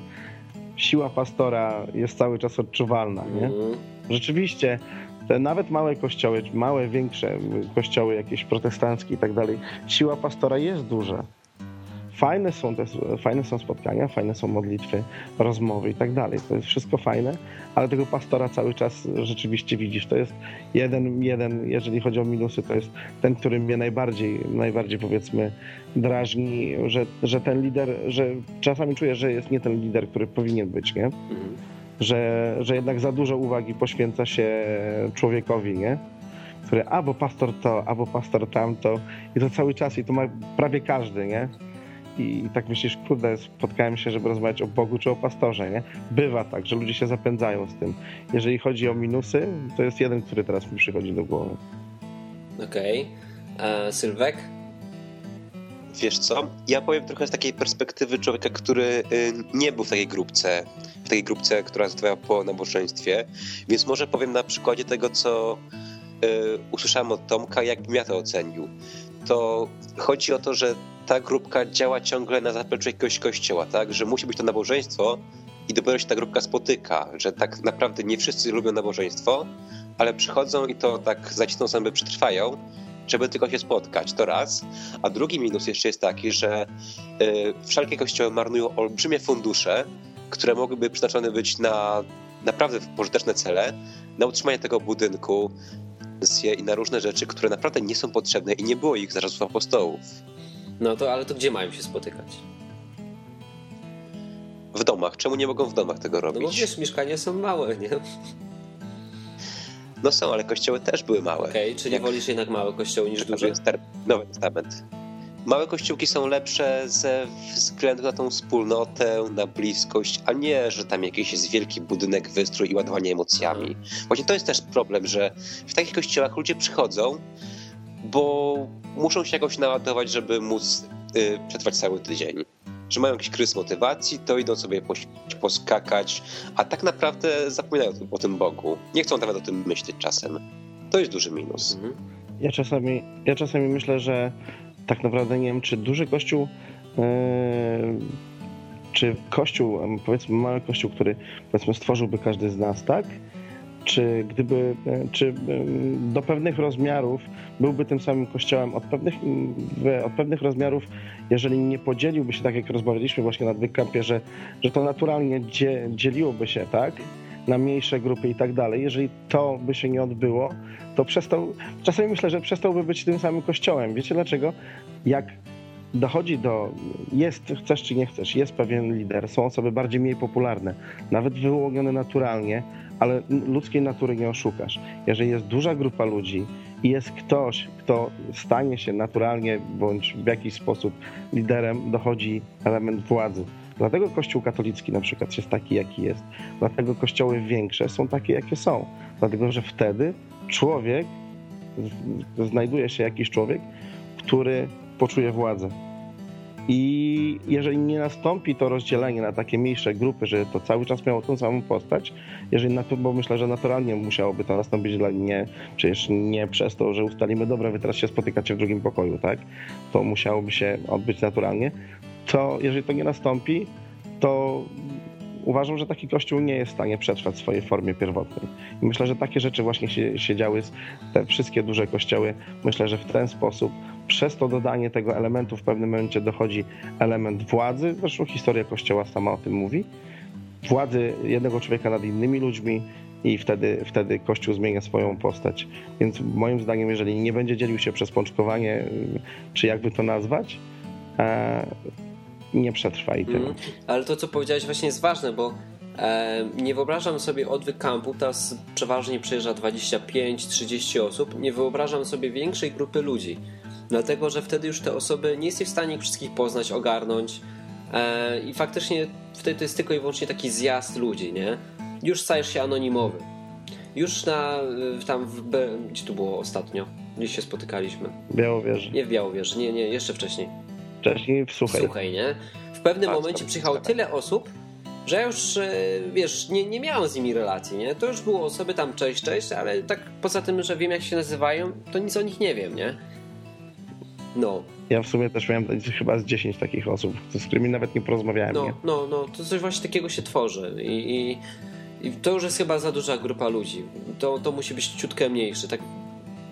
siła pastora jest cały czas odczuwalna, nie? Mhm. Rzeczywiście, te nawet małe kościoły, małe, większe kościoły, jakieś protestanckie i tak dalej, siła pastora jest duża fajne są, te, fajne są spotkania, fajne są modlitwy, rozmowy i tak dalej. To jest wszystko fajne, ale tego pastora cały czas rzeczywiście widzisz. To jest jeden, jeden, jeżeli chodzi o minusy, to jest ten, który mnie najbardziej, najbardziej powiedzmy drażni, że, że ten lider, że czasami czuję, że jest nie ten lider, który powinien być, nie? Mhm. Że, że jednak za dużo uwagi poświęca się człowiekowi, nie? Który albo pastor to, albo pastor tamto i to cały czas i to ma prawie każdy, nie? I tak myślisz, kurde, spotkałem się, żeby rozmawiać o Bogu czy o pastorze, nie? Bywa tak, że ludzie się zapędzają z tym. Jeżeli chodzi o minusy, to jest jeden, który teraz mi przychodzi do głowy. Okej. Okay. Sylwek? Wiesz co? Ja powiem trochę z takiej perspektywy człowieka, który y, nie był w takiej grupce, w takiej grupce, która została po nabożeństwie, więc może powiem na przykładzie tego, co y, usłyszałem od Tomka, jakbym ja to ocenił. To chodzi o to, że ta grupka działa ciągle na zapleczu jakiegoś kościoła, tak? Że musi być to nabożeństwo i dopiero się ta grupka spotyka, że tak naprawdę nie wszyscy lubią nabożeństwo, ale przychodzą i to tak zacisną sobie przetrwają, żeby tylko się spotkać. To raz. A drugi minus jeszcze jest taki, że yy, wszelkie kościoły marnują olbrzymie fundusze, które mogłyby przeznaczone być na naprawdę pożyteczne cele, na utrzymanie tego budynku i na różne rzeczy, które naprawdę nie są potrzebne i nie było ich za czasów apostołów. No to, ale to gdzie mają się spotykać? W domach. Czemu nie mogą w domach tego robić? No bo wiesz, mieszkania są małe, nie? No są, ale kościoły też były małe. Okej, okay, czyli Jak... wolisz jednak małe kościoły niż duże? Nowy Testament. Małe kościółki są lepsze ze względu na tą wspólnotę, na bliskość, a nie, że tam jakiś jest wielki budynek, wystrój i ładowanie emocjami. Właśnie to jest też problem, że w takich kościołach ludzie przychodzą, bo muszą się jakoś naładować, żeby móc y, przetrwać cały tydzień. Czy mają jakiś kryzys motywacji, to idą sobie poskakać, a tak naprawdę zapominają o tym Bogu. Nie chcą nawet o tym myśleć czasem. To jest duży minus. Mhm. Ja czasami, ja czasami myślę, że tak naprawdę nie wiem, czy duży kościół, yy, czy kościół, powiedzmy mały kościół, który powiedzmy stworzyłby każdy z nas, tak? czy gdyby, e, czy do pewnych rozmiarów byłby tym samym kościołem od pewnych, od pewnych rozmiarów, jeżeli nie podzieliłby się, tak jak rozmawialiśmy właśnie na Wykampie, że, że to naturalnie dzieliłoby się, tak? Na mniejsze grupy i tak dalej, jeżeli to by się nie odbyło, to przestał, czasami myślę, że przestałby być tym samym kościołem. Wiecie dlaczego? Jak dochodzi do, jest, chcesz czy nie chcesz, jest pewien lider, są osoby bardziej mniej popularne, nawet wyłonione naturalnie, ale ludzkiej natury nie oszukasz. Jeżeli jest duża grupa ludzi i jest ktoś, kto stanie się naturalnie bądź w jakiś sposób liderem, dochodzi element władzy. Dlatego Kościół katolicki na przykład jest taki, jaki jest. Dlatego kościoły większe są takie, jakie są. Dlatego, że wtedy człowiek, znajduje się jakiś człowiek, który poczuje władzę i jeżeli nie nastąpi to rozdzielenie na takie mniejsze grupy, że to cały czas miało tą samą postać, jeżeli na to, bo myślę, że naturalnie musiałoby to nastąpić dla nie, przecież nie przez to, że ustalimy, dobra, wy teraz się spotykacie w drugim pokoju, tak? To musiałoby się odbyć naturalnie. To jeżeli to nie nastąpi, to uważam, że taki kościół nie jest w stanie przetrwać swojej formie pierwotnej. I myślę, że takie rzeczy właśnie się, się działy, te wszystkie duże kościoły, myślę, że w ten sposób przez to dodanie tego elementu w pewnym momencie dochodzi element władzy, zresztą historia Kościoła sama o tym mówi, władzy jednego człowieka nad innymi ludźmi i wtedy, wtedy Kościół zmienia swoją postać. Więc moim zdaniem, jeżeli nie będzie dzielił się przez pączkowanie, czy jakby to nazwać, e, nie przetrwa i tyle. Mm, ale to, co powiedziałeś właśnie jest ważne, bo e, nie wyobrażam sobie odwyk kampu, teraz przeważnie przyjeżdża 25-30 osób, nie wyobrażam sobie większej grupy ludzi dlatego że wtedy już te osoby nie jesteś w stanie ich wszystkich poznać, ogarnąć e, i faktycznie wtedy to jest tylko i wyłącznie taki zjazd ludzi, nie? Już stajesz się anonimowy. Już na, tam, w, gdzie tu było ostatnio? Gdzieś się spotykaliśmy. Białowieży. Nie w Białowieży, nie, nie, jeszcze wcześniej. Wcześniej w Suchej. W Suchej, nie? W pewnym tak, momencie przyjechało tyle osób, że ja już, e, wiesz, nie, nie miałem z nimi relacji, nie? To już było osoby tam cześć, cześć, ale tak poza tym, że wiem jak się nazywają, to nic o nich nie wiem, nie? No. Ja w sumie też miałem chyba z 10 takich osób, z którymi nawet nie porozmawiałem. No, nie? no, no, to coś właśnie takiego się tworzy i, i, i, to już jest chyba za duża grupa ludzi. To, to musi być ciutkę mniejsze, tak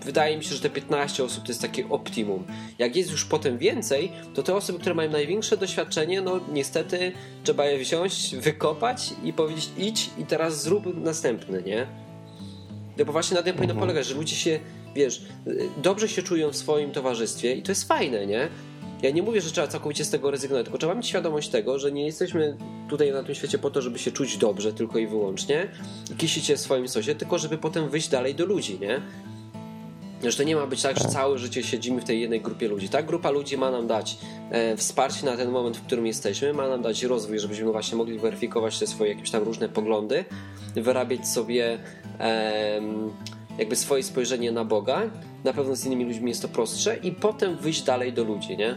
wydaje mi się, że te 15 osób to jest takie optimum. Jak jest już potem więcej, to te osoby, które mają największe doświadczenie, no niestety trzeba je wziąć, wykopać i powiedzieć idź i teraz zrób następny, nie? No bo właśnie na tym powinno mhm. polegać, że ludzie się, wiesz, dobrze się czują w swoim towarzystwie i to jest fajne, nie? Ja nie mówię, że trzeba całkowicie z tego rezygnować, tylko trzeba mieć świadomość tego, że nie jesteśmy tutaj na tym świecie po to, żeby się czuć dobrze tylko i wyłącznie i kisić się w swoim sosie, tylko żeby potem wyjść dalej do ludzi, nie? Że to nie ma być tak, że całe życie siedzimy w tej jednej grupie ludzi. Ta grupa ludzi ma nam dać e, wsparcie na ten moment, w którym jesteśmy, ma nam dać rozwój, żebyśmy właśnie mogli weryfikować te swoje jakieś tam różne poglądy, wyrabiać sobie jakby swoje spojrzenie na Boga. Na pewno z innymi ludźmi jest to prostsze i potem wyjść dalej do ludzi, nie?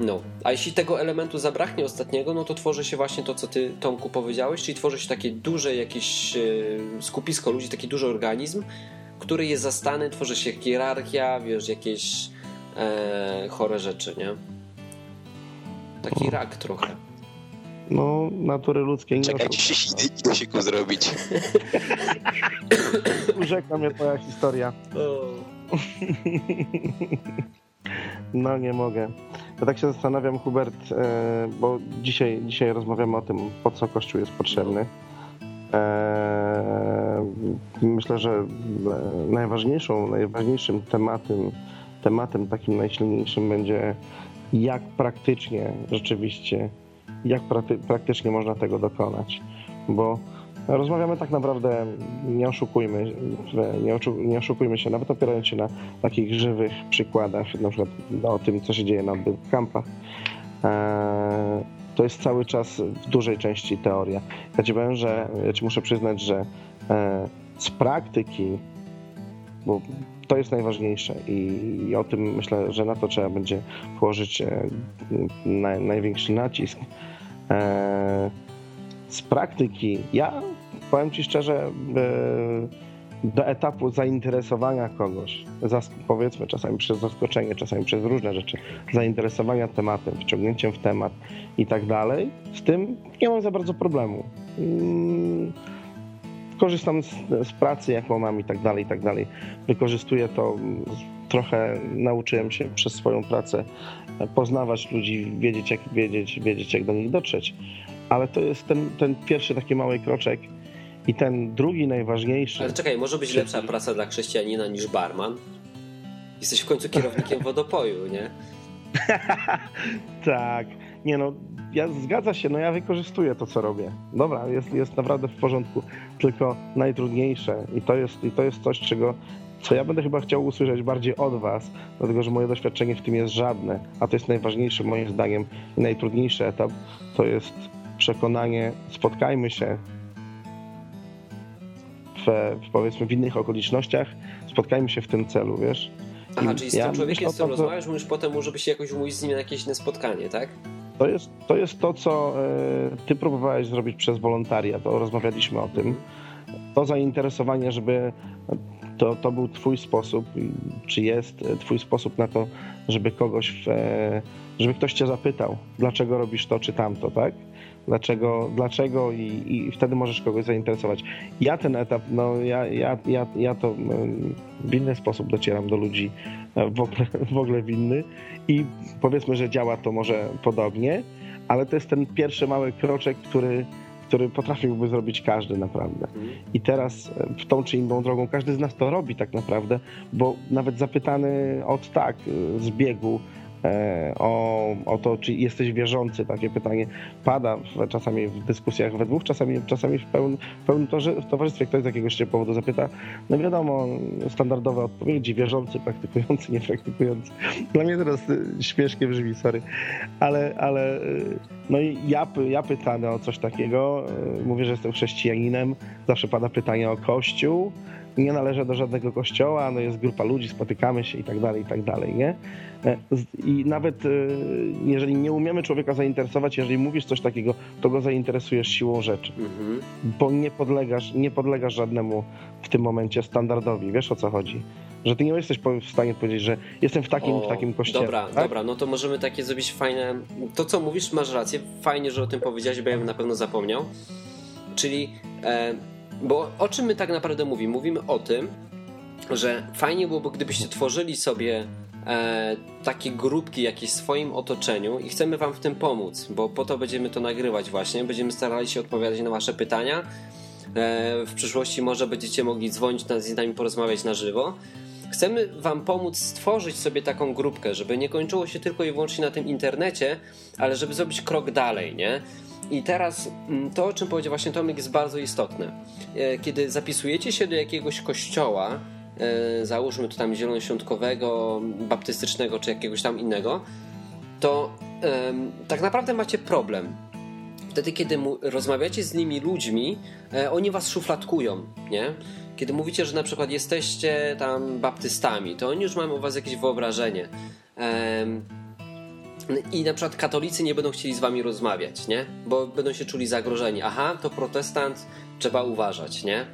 No, a jeśli tego elementu zabraknie ostatniego, no to tworzy się właśnie to, co ty, Tomku, powiedziałeś, czyli tworzy się takie duże jakieś e, skupisko ludzi, taki duży organizm, który jest zastany, tworzy się hierarchia, wiesz, jakieś e, chore rzeczy, nie? Taki rak trochę. No, natury ludzkiej nie Czekaj, *laughs* idę się go zrobić. *laughs* Urzeka mnie twoja historia. *laughs* No, nie mogę. Ja tak się zastanawiam, Hubert, e, bo dzisiaj, dzisiaj rozmawiamy o tym, po co Kościół jest potrzebny. E, myślę, że najważniejszą, najważniejszym tematem, tematem takim najsilniejszym będzie jak praktycznie rzeczywiście, jak praktycznie można tego dokonać. Bo rozmawiamy tak naprawdę, nie oszukujmy, nie, oszukujmy się, nawet opierając się na takich żywych przykładach, na przykład o tym, co się dzieje na kampach. E, to jest cały czas w dużej części teoria. Ja ci powiem, że ja ci muszę przyznać, że e, z praktyki, bo to jest najważniejsze i, o tym myślę, że na to trzeba będzie położyć e, na, największy nacisk. E, z praktyki, ja powiem ci szczerze, do etapu zainteresowania kogoś, powiedzmy czasami przez zaskoczenie, czasami przez różne rzeczy, zainteresowania tematem, wciągnięciem w temat i tak dalej, z tym nie mam za bardzo problemu. Mm, korzystam z, z pracy, jaką mam i tak dalej, i tak dalej. Wykorzystuję to, trochę nauczyłem się przez swoją pracę poznawać ludzi, wiedzieć jak wiedzieć, wiedzieć jak do nich dotrzeć. Ale to jest ten, ten pierwszy taki mały kroczek, i ten drugi najważniejszy. Ale czekaj, może być lepsza praca dla chrześcijanina niż barman? Jesteś w końcu kierownikiem *laughs* wodopoju, nie? *laughs* tak. Nie no, ja zgadza się, no ja wykorzystuję to, co robię. Dobra, jest, jest naprawdę w porządku. Tylko najtrudniejsze i to jest, i to jest coś, czego co ja będę chyba chciał usłyszeć bardziej od Was, dlatego że moje doświadczenie w tym jest żadne, a to jest najważniejszy moim zdaniem i najtrudniejszy etap, to jest przekonanie, spotkajmy się, w, powiedzmy w innych okolicznościach, spotkajmy się w tym celu, wiesz? Aha, czyli z ja tym człowiekiem, z którym to, rozmawiasz, mówisz potem, żeby się jakoś umówić z nim na jakieś spotkanie, tak? To jest, to jest to, co y, ty próbowałeś zrobić przez wolontariat, to rozmawialiśmy o tym. To zainteresowanie, żeby to, to był twój sposób, czy jest twój sposób na to, żeby kogoś, w, żeby ktoś cię zapytał, dlaczego robisz to czy tamto, tak? Dlaczego, dlaczego i, i wtedy możesz kogoś zainteresować. Ja ten etap, no ja, ja, ja, ja to w inny sposób docieram do ludzi, e, w ogóle, *laughs* w ogóle w inny i powiedzmy, że działa to może podobnie, ale to jest ten pierwszy mały kroczek, który który potrafiłby zrobić każdy naprawdę. I teraz e, w tą czy inną drogą każdy z nas to robi tak naprawdę, bo nawet zapytany od tak e, z biegu o, o to, czy jesteś wierzący. Takie pytanie pada w, czasami w dyskusjach we dwóch, czasami, czasami w, pełnym, w pełnym towarzystwie. Ktoś z jakiegoś powodu zapyta. No wiadomo, standardowe odpowiedzi, wierzący, praktykujący, niepraktykujący. Dla mnie teraz y, śmiesznie brzmi, sorry. Ale, ale y, no i ja, ja pytany o coś takiego, y, mówię, że jestem chrześcijaninem, zawsze pada pytanie o Kościół, nie należę do żadnego kościoła, no jest grupa ludzi, spotykamy się i tak dalej, i tak dalej, nie? E, I nawet e, jeżeli nie umiemy człowieka zainteresować, jeżeli mówisz coś takiego, to go zainteresujesz siłą rzeczy, mhm. bo nie podlegasz, nie podlegasz żadnemu w tym momencie standardowi, wiesz o co chodzi? Że ty nie jesteś w stanie powiedzieć, że jestem w takim, o, w takim kościele. Dobra, tak? dobra, no to możemy takie zrobić fajne. To, co mówisz, masz rację. Fajnie, że o tym powiedziałeś, bo ja bym na pewno zapomniał. Czyli, e, bo o czym my tak naprawdę mówimy? Mówimy o tym, że fajnie byłoby, gdybyście tworzyli sobie e, takie grupki jakieś w swoim otoczeniu i chcemy wam w tym pomóc, bo po to będziemy to nagrywać właśnie, będziemy starali się odpowiadać na wasze pytania. E, w przyszłości może będziecie mogli dzwonić z nami, porozmawiać na żywo. Chcemy Wam pomóc stworzyć sobie taką grupkę, żeby nie kończyło się tylko i wyłącznie na tym internecie, ale żeby zrobić krok dalej, nie? I teraz mm, to, o czym powiedział właśnie Tomek, jest bardzo istotne. E, kiedy zapisujecie się do jakiegoś kościoła, e, załóżmy to tam zielonoświątkowego, baptystycznego czy jakiegoś tam innego, to tak naprawdę macie problem. Wtedy, kiedy rozmawiacie z nimi ludźmi, e, oni was szufladkują, nie? Kiedy mówicie, że na przykład jesteście tam baptystami, to oni już mają o was jakieś wyobrażenie. I na przykład katolicy nie będą chcieli z wami rozmawiać, nie? Bo będą się czuli zagrożeni. Aha, to protestant, trzeba uważać, nie?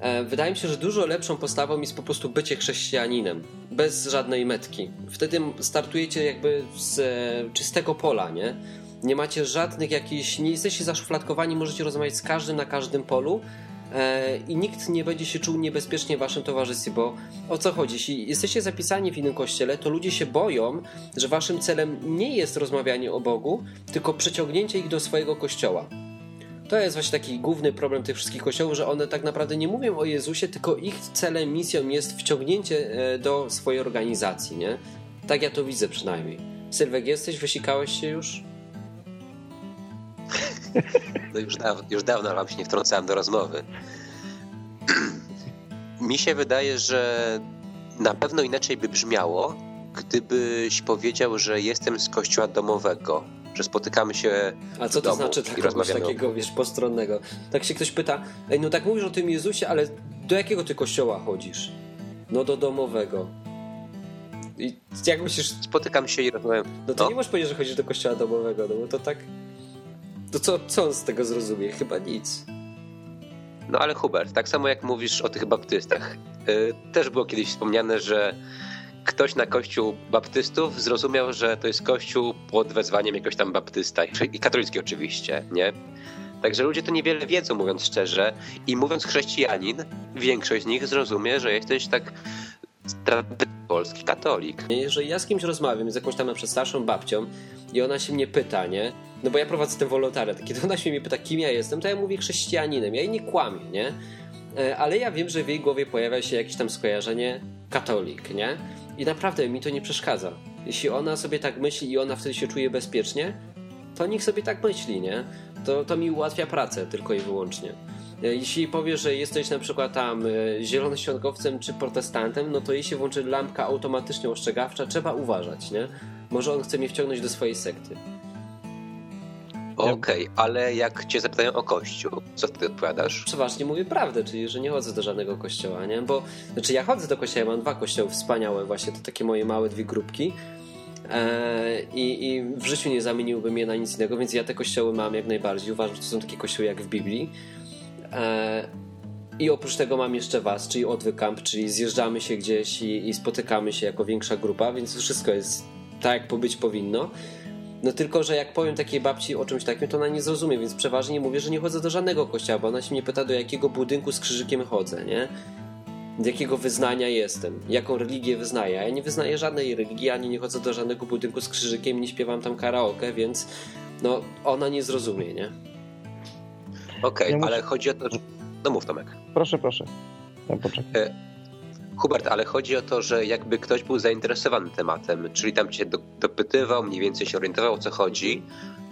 E, wydaje mi się, że dużo lepszą postawą jest po prostu bycie chrześcijaninem, bez żadnej metki. Wtedy startujecie jakby z e, czystego pola, nie? Nie macie żadnych jakichś, nie jesteście zaszufladkowani, możecie rozmawiać z każdym na każdym polu, i nikt nie będzie się czuł niebezpiecznie w waszym towarzystwie, bo o co chodzi? Jeśli jesteście zapisani w innym kościele, to ludzie się boją, że waszym celem nie jest rozmawianie o Bogu, tylko przeciągnięcie ich do swojego kościoła. To jest właśnie taki główny problem tych wszystkich kościołów, że one tak naprawdę nie mówią o Jezusie, tylko ich celem, misją jest wciągnięcie e, do swojej organizacji, nie? Tak ja to widzę przynajmniej. Sylwek, jesteś? Wysikałeś się już? *laughs* No już, dawno, już dawno wam się nie wtrącałem do rozmowy. *clears throat* Mi się wydaje, że na pewno inaczej by brzmiało, gdybyś powiedział, że jestem z kościoła domowego, że spotykamy się. A co to znaczy tak, takiego, wiesz, postronnego? Tak się ktoś pyta, ej, no tak mówisz o tym Jezusie, ale do jakiego ty kościoła chodzisz? No do domowego. I jak myślisz. Spotykam się i rozmawiam. No to no? nie możesz powiedzieć, że chodzisz do kościoła domowego, no bo to tak. To co, co on z tego zrozumie? Chyba nic. No ale Hubert, tak samo jak mówisz o tych baptystach, yy, też było kiedyś wspomniane, że ktoś na kościół baptystów zrozumiał, że to jest kościół pod wezwaniem jakoś tam baptysta i katolicki oczywiście, nie? Także ludzie to niewiele wiedzą, mówiąc szczerze. I mówiąc chrześcijanin, większość z nich zrozumie, że jesteś tak polski katolik. Jeżeli ja z kimś rozmawiam, z jakąś tam na starszą babcią i ona się mnie pyta, nie? No bo ja prowadzę ten wolontariat. Kiedy ona się mnie pyta, kim ja jestem, to ja mówię chrześcijaninem. Ja jej nie kłamię, nie? E, ale ja wiem, że w jej głowie pojawia się jakieś tam skojarzenie katolik, nie? I naprawdę mi to nie przeszkadza. Jeśli ona sobie tak myśli i ona wtedy się czuje bezpiecznie, to niech sobie tak myśli, nie? To, to mi ułatwia pracę tylko i wyłącznie. E, jeśli powiesz, że jesteś na przykład tam e, zielonoświątkowcem czy protestantem, no to jej się włączy lampka automatycznie ostrzegawcza, trzeba uważać, nie? Może on chce mnie wciągnąć do swojej sekty. Okej, okay, ale jak cię zapytają o kościół, co ty odpowiadasz? Przeważnie mówię prawdę, czyli że nie chodzę do żadnego kościoła, nie? Bo, znaczy ja chodzę do kościoła, mam dwa kościoły wspaniałe właśnie, to takie moje małe dwie grupki e, i, i w życiu nie zamieniłbym je na nic innego, więc ja te kościoły mam jak najbardziej. Uważam, że to są takie kościoły jak w Biblii. E, I oprócz tego mam jeszcze was, czyli Odwykamp, czyli zjeżdżamy się gdzieś i, i spotykamy się jako większa grupa, więc wszystko jest tak, jak być powinno. No tylko, że jak powiem takiej babci o czymś takim, to ona nie zrozumie, więc przeważnie mówię, że nie chodzę do żadnego kościoła, bo ona się mnie pyta, do jakiego budynku z krzyżykiem chodzę, nie? Do jakiego wyznania jestem, jaką religię wyznaję. Ja nie wyznaję żadnej religii, ani nie chodzę do żadnego budynku z krzyżykiem, nie śpiewam tam karaoke, więc no ona nie zrozumie, nie? Okej, okay, ale muszę... chodzi o to, że... No mów Tomek. Proszę, proszę. Ja e, Hubert, ale chodzi o to, że jakby ktoś był zainteresowany tematem, czyli tam cię do, dopytywał, mniej więcej się orientował o co chodzi,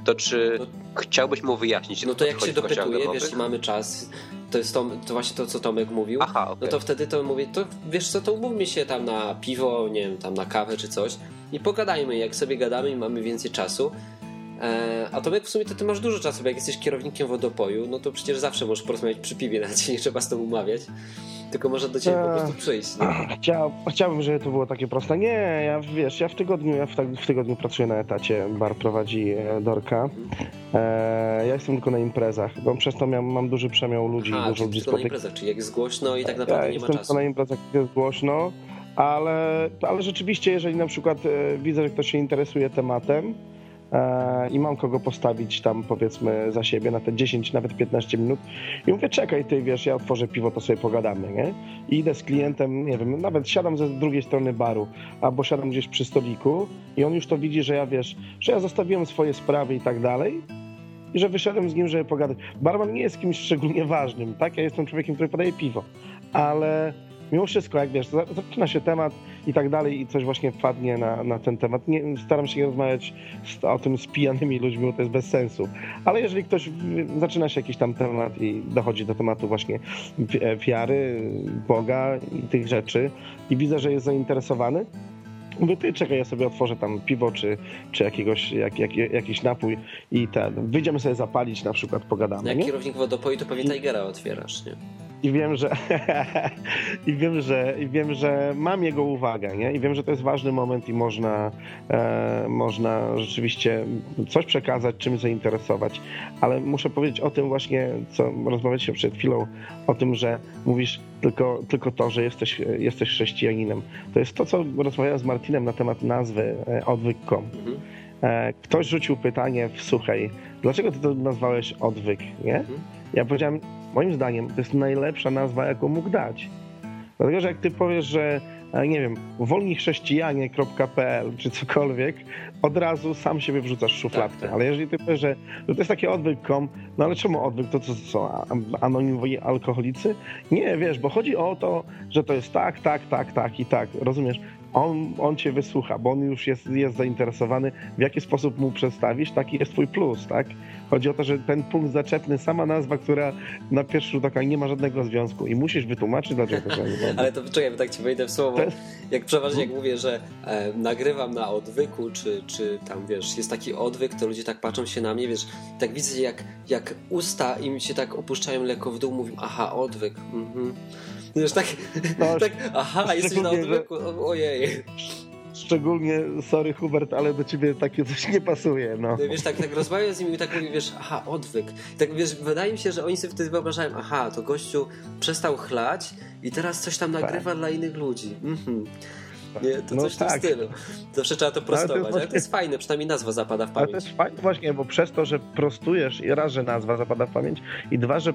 to czy no, chciałbyś mu wyjaśnić? No to jak się dopytuje, wiesz, mamy czas, to jest to, to, właśnie to, co Tomek mówił, Aha, okay. no to wtedy to mówię, to wiesz co, to umówmy się tam na piwo, nie wiem, tam na kawę czy coś i pogadajmy, jak sobie gadamy i mamy więcej czasu, a Tomek w sumie to ty masz dużo czasu, bo jak jesteś kierownikiem wodopoju, no to przecież zawsze możesz porozmawiać przy piwie, *laughs* nawet nie trzeba z tobą umawiać. Tylko może do ciebie po e, prostu przyjść. Nie? *clears throat* Chciał, chciałbym, żeby to było takie proste. Nie, ja wiesz, ja w tygodniu, ja w, w tygodniu pracuję na etacie, bar prowadzi e, Dorka. E, ja jestem tylko na imprezach, bo przez to miałem, mam duży przemiał ludzi, A, dużo ludzi spotykam. na imprezach, czyli jak jest głośno i tak naprawdę ja nie ma czasu. jestem tylko na imprezach, jak jest głośno, ale, ale rzeczywiście, jeżeli na przykład widzę, że ktoś się interesuje tematem, e, i mam kogo postawić tam powiedzmy za siebie na te 10, nawet 15 minut i mówię, czekaj ty, wiesz, ja otworzę piwo, to sobie pogadamy, nie? I idę z klientem, nie wiem, nawet siadam ze drugiej strony baru, albo siadam gdzieś przy stoliku i on już to widzi, że ja, wiesz, że ja zostawiłem swoje sprawy i tak dalej i że wyszedłem z nim, żeby pogadać. Barman nie jest kimś szczególnie ważnym, tak? Ja jestem człowiekiem, który podaje piwo, ale mimo wszystko, jak wiesz, zaczyna się temat i tak dalej i coś właśnie wpadnie na, na ten temat. Nie, staram się nie rozmawiać z, o tym z pijanymi ludźmi, bo to jest bez sensu. Ale jeżeli ktoś zaczyna się jakiś tam temat i dochodzi do tematu właśnie wiary, Boga i tych rzeczy i widzę, że jest zainteresowany, Mówię, ty czekaj, ja sobie otworzę tam piwo, czy, czy jakiegoś, jak, jak, jakiś napój i ten, wyjdziemy sobie zapalić na przykład, pogadamy. Jak nie? kierownik wodopoju, to pewnie Tigera otwierasz, nie? I wiem, że *laughs* i wiem, że i wiem, że mam jego uwagę, nie? I wiem, że to jest ważny moment i można e, można rzeczywiście coś przekazać, czym zainteresować, ale muszę powiedzieć o tym właśnie, co rozmawialiśmy przed chwilą, o tym, że mówisz tylko, tylko to, że jesteś, jesteś chrześcijaninem. To jest to, co rozmawiałem z Martinem na temat nazwy e, odwyk.com. Mhm. E, ktoś rzucił pytanie w suchej, dlaczego ty to nazwałeś odwyk, nie? Mhm. Ja powiedziałem, moim zdaniem to jest najlepsza nazwa, jaką mógł dać. Dlatego, że jak ty powiesz, że e, nie wiem, wolnichrześcijanie.pl czy cokolwiek, od razu sam siebie wrzucasz w szufladkę. Tak, tak. Ale jeżeli ty powiesz, że, że to jest takie odwyk.com, no ale czemu odwyk? To co są anonimowi alkoholicy? Nie, wiesz, bo chodzi o to, że to jest tak, tak, tak, tak i tak. Rozumiesz? On, on cię wysłucha, bo on już jest, jest zainteresowany, w jaki sposób mu przedstawisz, taki jest twój plus, tak? Chodzi o to, że ten punkt zaczepny, sama nazwa, która na pierwszy rzut oka nie ma żadnego związku i musisz wytłumaczyć, dlaczego to się *laughs* Ale to czekaj, tak ci wejdę w słowo. Jak przeważnie jak mówię, że e, nagrywam na odwyku, czy, czy tam wiesz, jest taki odwyk, to ludzie tak patrzą się na mnie, wiesz, tak widzę jak, jak usta im się tak opuszczają lekko w dół, mówią, aha, odwyk. Mhm. Wiesz, tak, no, *laughs* tak aha, jesteś na odwyku, ojej. Szczególnie, sorry Hubert, ale do ciebie takie coś nie pasuje, no. no wiesz, tak, tak rozmawiam z nimi i tak mówię, wiesz, aha, odwyk. I tak, wiesz, wydaje mi się, że oni sobie wtedy wyobrażają, aha, to gościu przestał chlać i teraz coś tam nagrywa tak. dla innych ludzi. Mhm. Nie, to no coś tak. w tym stylu. Zawsze trzeba to prostować, ale to, jest, właśnie... to jest fajne, przynajmniej nazwa zapada w pamięć. Ale to jest fajne właśnie, bo przez to, że prostujesz, i raz, że nazwa zapada w pamięć i dwa, że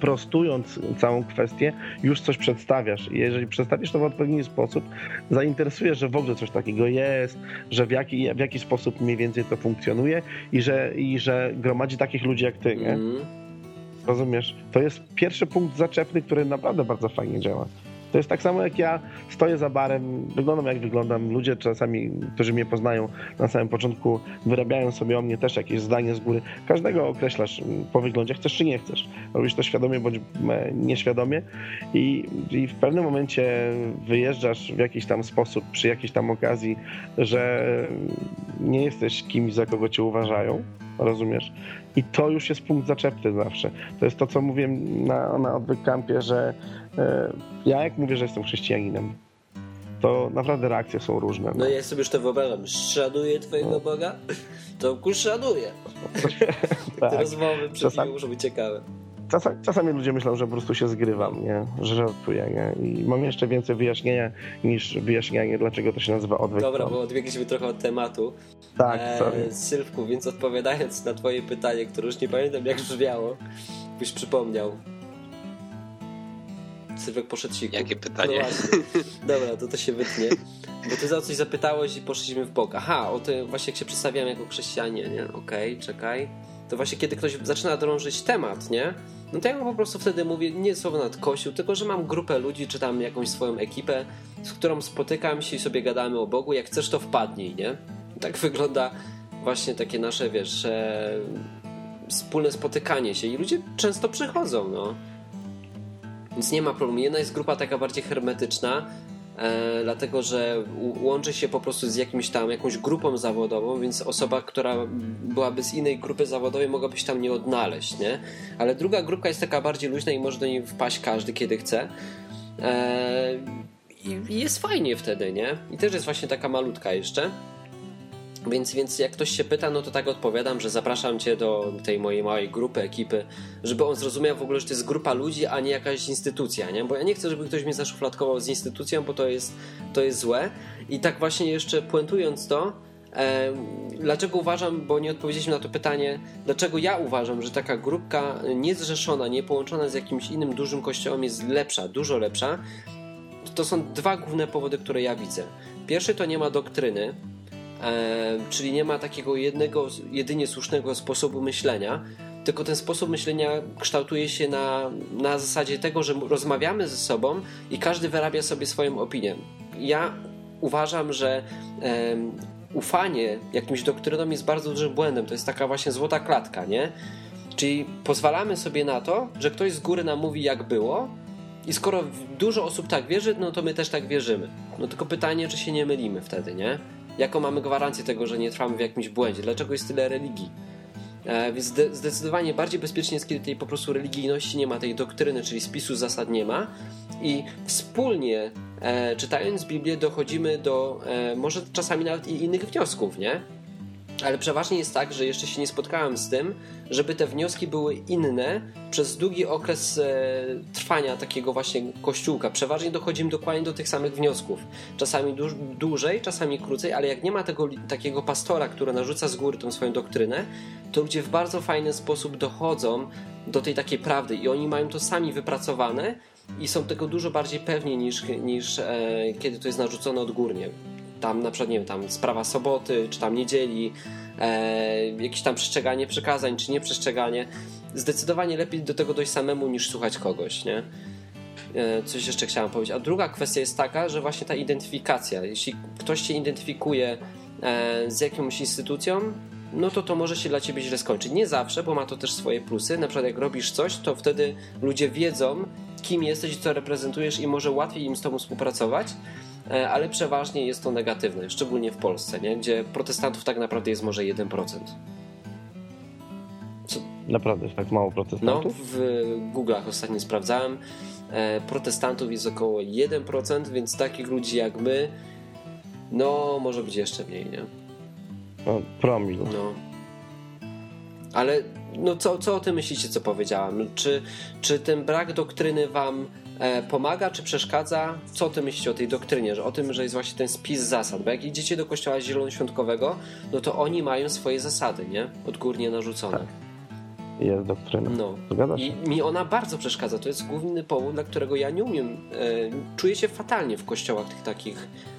prostując całą kwestię już coś przedstawiasz. I jeżeli przedstawisz to w odpowiedni sposób, zainteresujesz, że w ogóle coś takiego jest, że w jaki, w jaki sposób mniej więcej to funkcjonuje i że, i że gromadzi takich ludzi jak ty, nie? Mm. Rozumiesz? To jest pierwszy punkt zaczepny, który naprawdę bardzo fajnie działa. To jest tak samo jak ja stoję za barem, wyglądam jak wyglądam. Ludzie czasami, którzy mnie poznają na samym początku, wyrabiają sobie o mnie też jakieś zdanie z góry. Każdego określasz po wyglądzie, chcesz czy nie chcesz. Robisz to świadomie bądź e, nieświadomie i, i w pewnym momencie wyjeżdżasz w jakiś tam sposób, przy jakiejś tam okazji, że nie jesteś kimś, za kogo cię uważają, rozumiesz? I to już jest punkt zaczepny zawsze. To jest to, co mówiłem na, na Campie, że ja jak mówię, że jestem chrześcijaninem, to naprawdę reakcje są różne. No, no ja sobie już to wyobrażam. Szanuję twojego no. Boga? To ku szanuję. *laughs* tak. Te rozmowy przy Czasami... muszą być ciekawe. Czasami, czasami, ludzie myślą, że po prostu się zgrywam, nie? że żartuję. Nie? I mam jeszcze więcej wyjaśnienia niż wyjaśnianie, dlaczego to się nazywa odwyk. Dobra, bo odbiegliśmy trochę od tematu. Tak, e, sorry. Sylwku, więc odpowiadając na twoje pytanie, które już nie pamiętam jak brzmiało, byś przypomniał. Sylwek poszedł siku. Jakie pytanie? No Dobra, to to się wytnie. Bo ty za coś zapytałeś i poszliśmy w bok. Aha, o to właśnie jak się przedstawiam jako chrześcijanie, nie? Okej, okay, czekaj. To właśnie kiedy ktoś zaczyna drążyć temat, nie? No to ja po prostu wtedy mówię nie słowo nad kościół, tylko że mam grupę ludzi, czy tam jakąś swoją ekipę, z którą spotykam się i sobie gadamy o Bogu, jak chcesz to wpadnij, nie? Tak wygląda właśnie takie nasze, wiesz, e, wspólne spotykanie się i ludzie często przychodzą, no. Więc nie ma problemu. Jedna jest grupa taka bardziej hermetyczna, e, dlatego że łączy się po prostu z jakimś tam, jakąś grupą zawodową, więc osoba, która byłaby z innej grupy zawodowej mogłaby się tam nie odnaleźć, nie? Ale druga grupka jest taka bardziej luźna i może do niej wpaść każdy, kiedy chce. E, I jest fajnie wtedy, nie? I też jest właśnie taka malutka jeszcze. Więc, więc jak ktoś się pyta, no to tak odpowiadam, że zapraszam cię do tej mojej małej grupy, ekipy, żeby on zrozumiał w ogóle, że to jest grupa ludzi, a nie jakaś instytucja, nie? Bo ja nie chcę, żeby ktoś mnie zaszufladkował z instytucją, bo to jest, to jest złe. I tak właśnie jeszcze puentując to, Dlaczego uważam, bo nie odpowiedzieliśmy na to pytanie, dlaczego ja uważam, że taka grupka niezrzeszona, nie połączona z jakimś innym dużym kościołem jest lepsza, dużo lepsza? To są dwa główne powody, które ja widzę. Pierwszy to nie ma doktryny, czyli nie ma takiego jednego, jedynie słusznego sposobu myślenia, tylko ten sposób myślenia kształtuje się na, na zasadzie tego, że rozmawiamy ze sobą i każdy wyrabia sobie swoją opinię. Ja uważam, że ufanie jakimś doktrynom jest bardzo dużym błędem. To jest taka właśnie złota klatka, nie? Czyli pozwalamy sobie na to, że ktoś z góry nam mówi, jak było, i skoro dużo osób tak wierzy, no to my też tak wierzymy. No tylko pytanie, czy się nie mylimy wtedy, nie? Jaką mamy gwarancję tego, że nie trwamy w jakimś błędzie? Dlaczego jest tyle religii? E, więc zdecydowanie bardziej bezpiecznie jest, kiedy tej po prostu religijności nie ma, tej doktryny, czyli spisu zasad nie ma i wspólnie e, czytając Biblię dochodzimy do e, może czasami nawet i innych wniosków, nie? Ale przeważnie jest tak, że jeszcze się nie spotkałem z tym, żeby te wnioski były inne przez długi okres e, trwania takiego właśnie kościółka. Przeważnie dochodzimy dokładnie do tych samych wniosków. Czasami dłużej, czasami krócej, ale jak nie ma tego takiego pastora, który narzuca z góry tą swoją doktrynę, to ludzie w bardzo fajny sposób dochodzą do tej takiej prawdy i oni mają to sami wypracowane i są tego dużo bardziej pewni niż, niż e, kiedy to jest narzucone odgórnie tam na przykład, nie wiem, tam sprawa soboty, czy tam niedzieli, e, jakieś tam przestrzeganie przykazań, czy nie przestrzeganie. Zdecydowanie lepiej do tego dojść samemu niż słuchać kogoś, nie? E, coś jeszcze chciałem powiedzieć. A druga kwestia jest taka, że właśnie ta identyfikacja. Jeśli ktoś się identyfikuje e, z jakąś instytucją, no to to może się dla ciebie źle skończyć. Nie zawsze, bo ma to też swoje plusy. Na przykład jak robisz coś, to wtedy ludzie wiedzą, kim jesteś i co reprezentujesz i może łatwiej im z tobą współpracować. E, ale przeważnie jest to negatywne, szczególnie w Polsce, nie? gdzie protestantów tak naprawdę jest może 1%. Co? Naprawdę jest tak mało protestantów? No, w Google'ach ostatnio sprawdzałem. E, protestantów jest około 1%, więc takich ludzi jak my, no może być jeszcze mniej, nie? No, promil. No. Ale no co, co o tym myślicie, co powiedziałem? Czy, czy ten brak doktryny wam pomaga czy przeszkadza? Co ty myślisz o tej doktrynie, że o tym, że jest właśnie ten spis zasad? Bo jak idziecie do kościoła zielonoświątkowego, no to oni mają swoje zasady, nie? Odgórnie narzucone. Tak. Jest doktryna. No. I mi ona bardzo przeszkadza. To jest główny powód, dla którego ja nie umiem. E, czuję się fatalnie w kościołach tych takich E,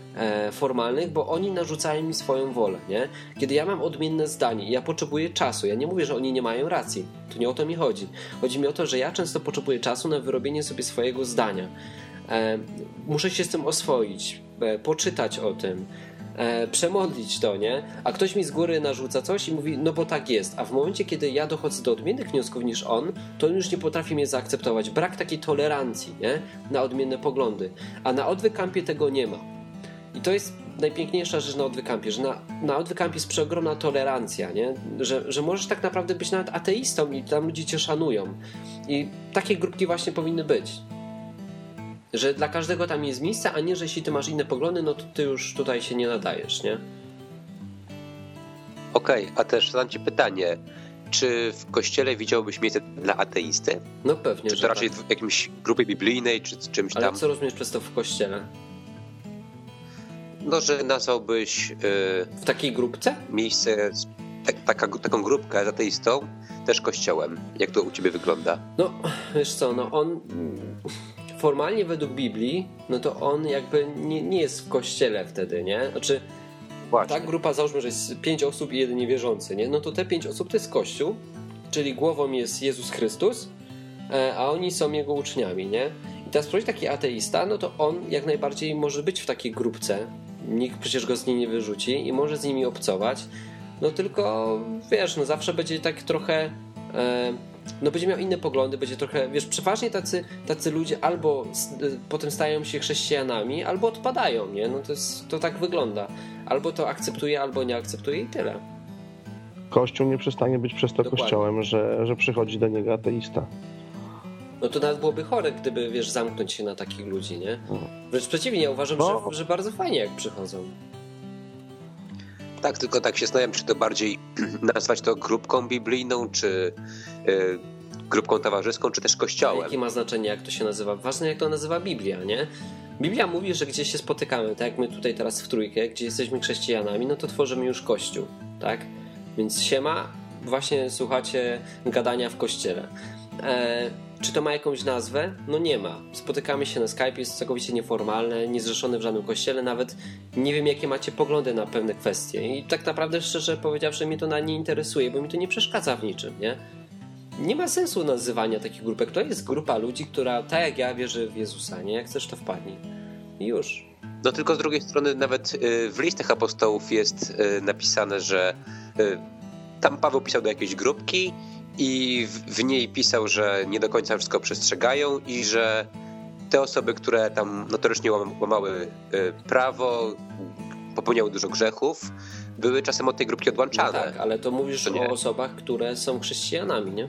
formalnych, bo oni narzucają mi swoją wolę, nie? Kiedy ja mam odmienne zdanie ja potrzebuję czasu, ja nie mówię, że oni nie mają racji, to nie o to mi chodzi. Chodzi mi o to, że ja często potrzebuję czasu na wyrobienie sobie swojego zdania. E, muszę się z tym oswoić, e, poczytać o tym, przemodlić to, nie? A ktoś mi z góry narzuca coś i mówi, no bo tak jest. A w momencie, kiedy ja dochodzę do odmiennych wniosków niż on, to on już nie potrafi mnie zaakceptować. Brak takiej tolerancji, nie? Na odmienne poglądy. A na odwykampie tego nie ma. I to jest najpiękniejsza rzecz na odwykampie, że na, na odwykampie jest przeogromna tolerancja, nie? Że, że możesz tak naprawdę być nawet ateistą i tam ludzie cię szanują. I takie grupki właśnie powinny być. Że dla każdego tam jest miejsce, a nie, że jeśli ty masz inne poglądy, no to ty już tutaj się nie nadajesz, nie? Okej, okay, a też zadam ci pytanie. Czy w kościele widziałbyś miejsce dla ateisty? No pewnie. Czy to raczej tak. w jakimś grupie biblijnej, czy czymś Ale tam? Ale co rozumiesz przez to w kościele? No, że nazwałbyś... Yy, w takiej grupce? Miejsce, tak, taka, taką grupkę z ateistą, też kościołem. Jak to u ciebie wygląda? No, wiesz co, no on formalnie według Biblii, no to on jakby nie, nie jest w kościele wtedy, nie? Znaczy, Właśnie. ta grupa, załóżmy, że jest pięć osób i jeden niewierzący, nie? No to te pięć osób to jest Kościół, czyli głową jest Jezus Chrystus, e, a oni są jego uczniami, nie? I teraz prowadzi taki ateista, no to on jak najbardziej może być w takiej grupce, nikt przecież go z niej nie wyrzuci i może z nimi obcować. No tylko wiesz, no zawsze będzie tak trochę. E, no będzie miał inne poglądy, będzie trochę, wiesz, przeważnie tacy, tacy ludzie albo e, potem stają się chrześcijanami, albo odpadają, nie? No to, jest, to tak wygląda. Albo to akceptuje, albo nie akceptuje i tyle. Kościół nie przestanie być przez to Dokładnie. kościołem, że, że przychodzi do niego ateista. No to nawet byłoby chore, gdyby, wiesz, zamknąć się na takich ludzi, nie? No. Wręcz przeciwnie, ja uważam, no. że, że bardzo fajnie jak przychodzą. Tak, tylko tak się zastanawiam, czy to bardziej *clears throat* nazwać to grupką biblijną, czy yy, grupką towarzyską, czy też kościołem. Jakie ma znaczenie, jak to się nazywa? Ważne, jak to nazywa Biblia, nie? Biblia mówi, że gdzie się spotykamy, tak jak my tutaj teraz w trójkę, gdzie jesteśmy chrześcijanami, no to tworzymy już kościół, tak? Więc siema, właśnie słuchacie gadania w kościele. E, czy to ma jakąś nazwę? No nie ma. Spotykamy się na Skype, jest całkowicie nieformalne, niezrzeszone w żadnym kościele, nawet nie wiem jakie macie poglądy na pewne kwestie. I tak naprawdę szczerze powiedziawszy mnie to na nie interesuje, bo mi to nie przeszkadza w niczym, nie? Nie ma sensu nazywania takich grupek. To jest grupa ludzi, która tak jak ja wierzy w Jezusa, nie? Jak chcesz to wpadnij. I już. No tylko z drugiej strony nawet y, w listach apostołów jest y, napisane, że y, tam Paweł pisał do jakiejś grupki i w, niej pisał, że nie do końca wszystko przestrzegają i że te osoby, które tam notorycznie łamały y, prawo, popełniały dużo grzechów, były czasem od tej grupki odłączane. No tak, ale to mówisz to o osobach, które są chrześcijanami, nie?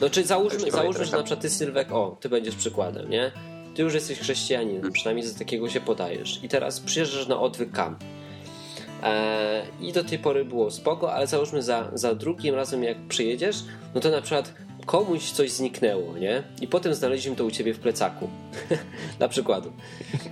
No czy załóżmy, załóżmy że na przykład ty Sylwek, o, ty będziesz przykładem, nie? Ty już jesteś chrześcijaninem, hmm. przynajmniej za takiego się podajesz. I teraz przyjeżdżasz na odwyk camp I do tej pory było spoko, ale załóżmy za, za drugim razem jak przyjedziesz, no to na przykład komuś coś zniknęło, nie? I potem znaleźliśmy to u ciebie w plecaku. *laughs* na przykładu.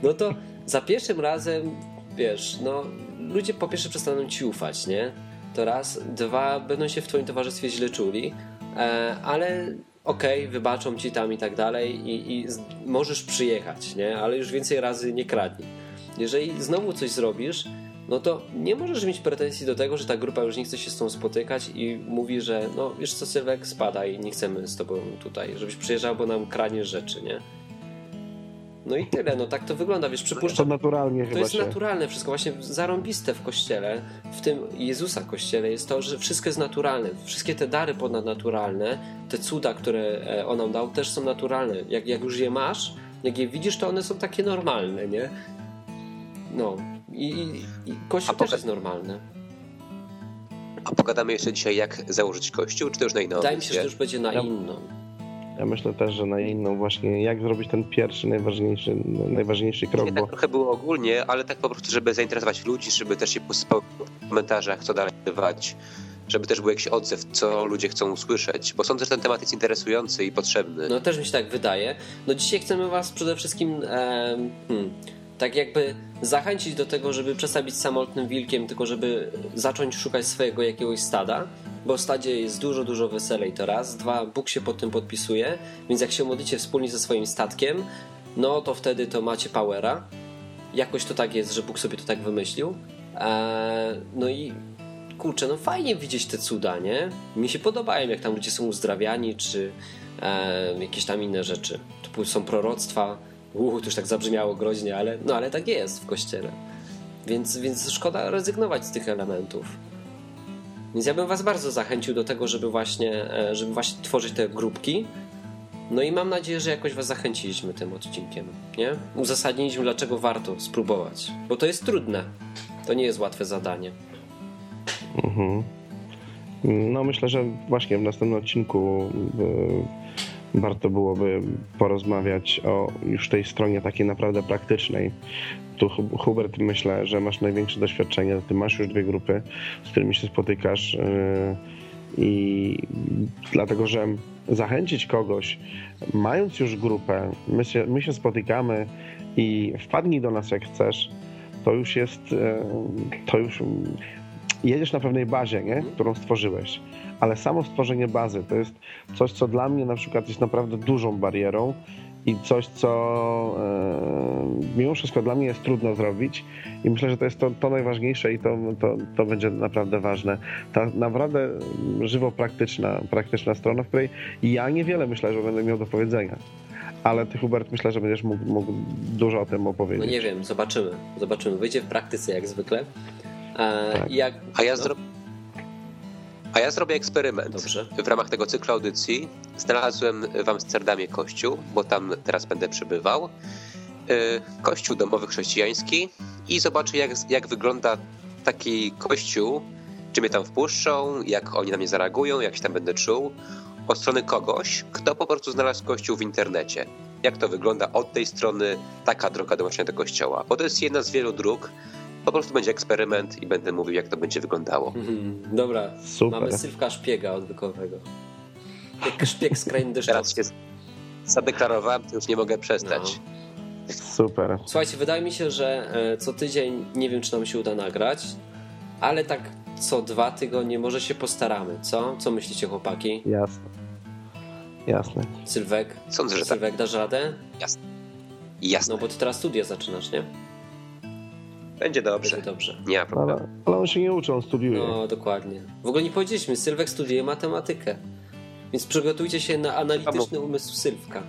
No to za pierwszym razem, wiesz, no ludzie po pierwsze przestaną ci ufać, nie? To raz. Dwa, będą się w twoim towarzystwie źle czuli, e, ale okej, okay, wybaczą ci tam i tak dalej i, i możesz przyjechać, nie? Ale już więcej razy nie kradnij. Jeżeli znowu coś zrobisz, no to nie możesz mieć pretensji do tego, że ta grupa już nie chce się z tą spotykać i mówi, że no wiesz co Sylwek, spadaj, nie chcemy z tobą tutaj, żebyś przyjeżdżał, bo nam kranie rzeczy, nie? No i tyle, no tak to wygląda, wiesz, przypuszczam... To naturalnie To jest się. naturalne wszystko, właśnie zarąbiste w Kościele, w tym Jezusa Kościele jest to, że wszystko jest naturalne. Wszystkie te dary ponadnaturalne, te cuda, które e, On nam dał, też są naturalne. Jak, jak już je masz, jak je widzisz, to one są takie normalne, nie? No, i, i, kościół też jest normalny. A pogadamy jeszcze dzisiaj, jak założyć kościół, czy to już na inną Wydaje mi się, że to już będzie na ja, inną. Ja myślę też, że na inną właśnie, jak zrobić ten pierwszy, najważniejszy, najważniejszy krok. Nie, tak bo... tak trochę było ogólnie, ale tak po prostu, żeby zainteresować ludzi, żeby też się posypało w komentarzach, co dalej bywać, żeby też był jakiś odzew, co ludzie chcą usłyszeć, bo sądzę, że ten temat jest interesujący i potrzebny. No też mi się tak wydaje. No dzisiaj chcemy was przede wszystkim e, hmm, tak jakby zachęcić do tego, żeby przestać być samotnym wilkiem, tylko żeby zacząć szukać swojego jakiegoś stada, bo w stadzie jest dużo, dużo weselej to raz. Dwa, Bóg się pod tym podpisuje, więc jak się modlicie wspólnie ze swoim statkiem, no to wtedy to macie powera. Jakoś to tak jest, że Bóg sobie to tak wymyślił. Eee, no i kurczę, no fajnie widzieć te cuda, nie? Mi się podobają, jak tam ludzie są uzdrawiani, czy e, jakieś tam inne rzeczy. Tu są proroctwa, Uuu, to już tak zabrzmiało groźnie, ale, no ale tak jest w kościele. Więc, więc szkoda rezygnować z tych elementów. Więc ja bym was bardzo zachęcił do tego, żeby właśnie, e, żeby właśnie tworzyć te grupki. No i mam nadzieję, że jakoś was zachęciliśmy tym odcinkiem, nie? Uzasadniliśmy, dlaczego warto spróbować. Bo to jest trudne. To nie jest łatwe zadanie. Mhm. No myślę, że właśnie w następnym odcinku warto byłoby porozmawiać o już tej stronie takiej naprawdę praktycznej. Tu Hubert, myślę, że masz największe doświadczenie, ty masz już dwie grupy, z którymi się spotykasz yy, i dlatego, że zachęcić kogoś, mając już grupę, my się, my się spotykamy i wpadnij do nas jak chcesz, to już jest, yy, to już jedziesz na pewnej bazie, nie? którą stworzyłeś ale samo stworzenie bazy to jest coś, co dla mnie na przykład jest naprawdę dużą barierą i coś, co e, mimo wszystko dla mnie jest trudno zrobić i myślę, że to jest to, to najważniejsze i to, to, to będzie naprawdę ważne. Ta naprawdę żywo praktyczna, praktyczna strona, w której ja niewiele myślę, że będę miał do powiedzenia. Ale ty, Hubert, myślę, że będziesz mógł, mógł dużo o tym opowiedzieć. No nie wiem, zobaczymy. Zobaczymy. Wyjdzie w praktyce jak zwykle. E, tak. jak, A ja no? zrobię a ja zrobię eksperyment. Dobrze. W ramach tego cyklu audycji znalazłem w Amsterdamie kościół, bo tam teraz będę przebywał. Y, kościół domowy chrześcijański i zobaczę, jak, jak wygląda taki kościół, czy mnie tam wpuszczą, jak oni na mnie zareagują, jak się tam będę czuł. Od strony kogoś, kto po prostu znalazł kościół w internecie. Jak to wygląda od tej strony, taka droga dołączenia do kościoła. Bo to jest jedna z wielu dróg, po prostu będzie eksperyment i będę mówił, jak to będzie wyglądało. Mhm. Dobra, Super. mamy Sylwka szpiega odwykowego. Jak szpieg z krain. Teraz się zadeklarowałem, to już nie mogę przestać. Super. Słuchajcie, wydaje mi się, że e, co tydzień nie wiem, czy nam się uda nagrać, ale tak co dwa tygodnie może się postaramy, co? Co myślicie, chłopaki? Jasne. Jasne. Sylwek? Sądzę, że tak. Sylwek, dasz radę? Jasne. Jasne. No bo ty teraz studia zaczynasz, nie? Będzie dobrze. Będzie dobrze. Nie ma problemu. Ale, ale on się nie uczy, on studiuje. No, dokładnie. W ogóle nie powiedzieliśmy, Sylwek studiuje matematykę. Więc przygotujcie się na analityczny umysł Sylwka.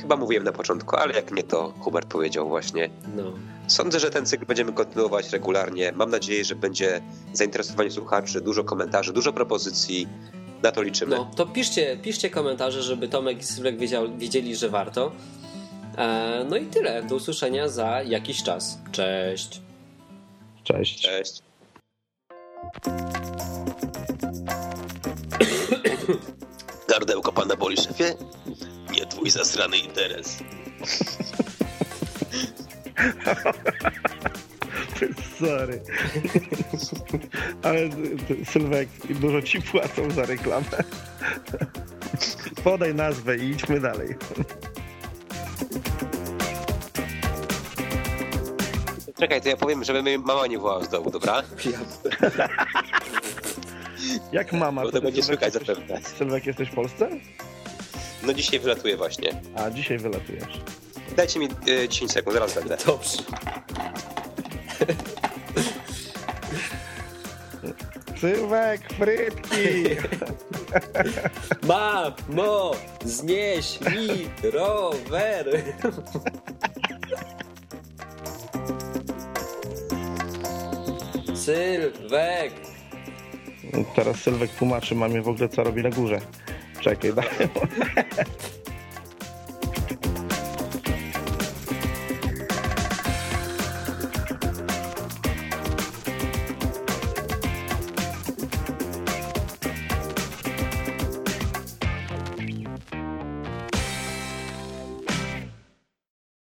Chyba mówiłem na początku, ale jak nie, to Hubert powiedział właśnie. No. Sądzę, że ten cykl będziemy kontynuować regularnie. Mam nadzieję, że będzie zainteresowanie słuchaczy, dużo komentarzy, dużo propozycji. Na to liczymy. No, to piszcie, piszcie komentarze, żeby Tomek i Sylwek wiedział, wiedzieli, że warto. E, no i tyle. Do usłyszenia za jakiś czas. Cześć. Cześć. Cześć. *coughs* Gardełko pana boli, szefie? Nie twój zasrany interes. *laughs* Sorry. Ale ty, Sylwek, dużo ci płacą za reklamę. *laughs* Podaj nazwę i idźmy dalej. Czekaj, to ja powiem, żeby mnie mama nie wołała z domu, dobra? *laughs* Jak mama? Bo to będzie słychać zapewne. Sylwek, jesteś w Polsce? No dzisiaj wylatuję właśnie. A, dzisiaj wylatujesz. Dajcie mi y, 10 sekund, zaraz będę. Dobrze. Sylwek, frytki! *laughs* Mamo, znieś mi rower. *laughs* Sylwek. Teraz Sylwek tłumaczy mamie w ogóle, co robi na górze. Czekaj, daj. *laughs*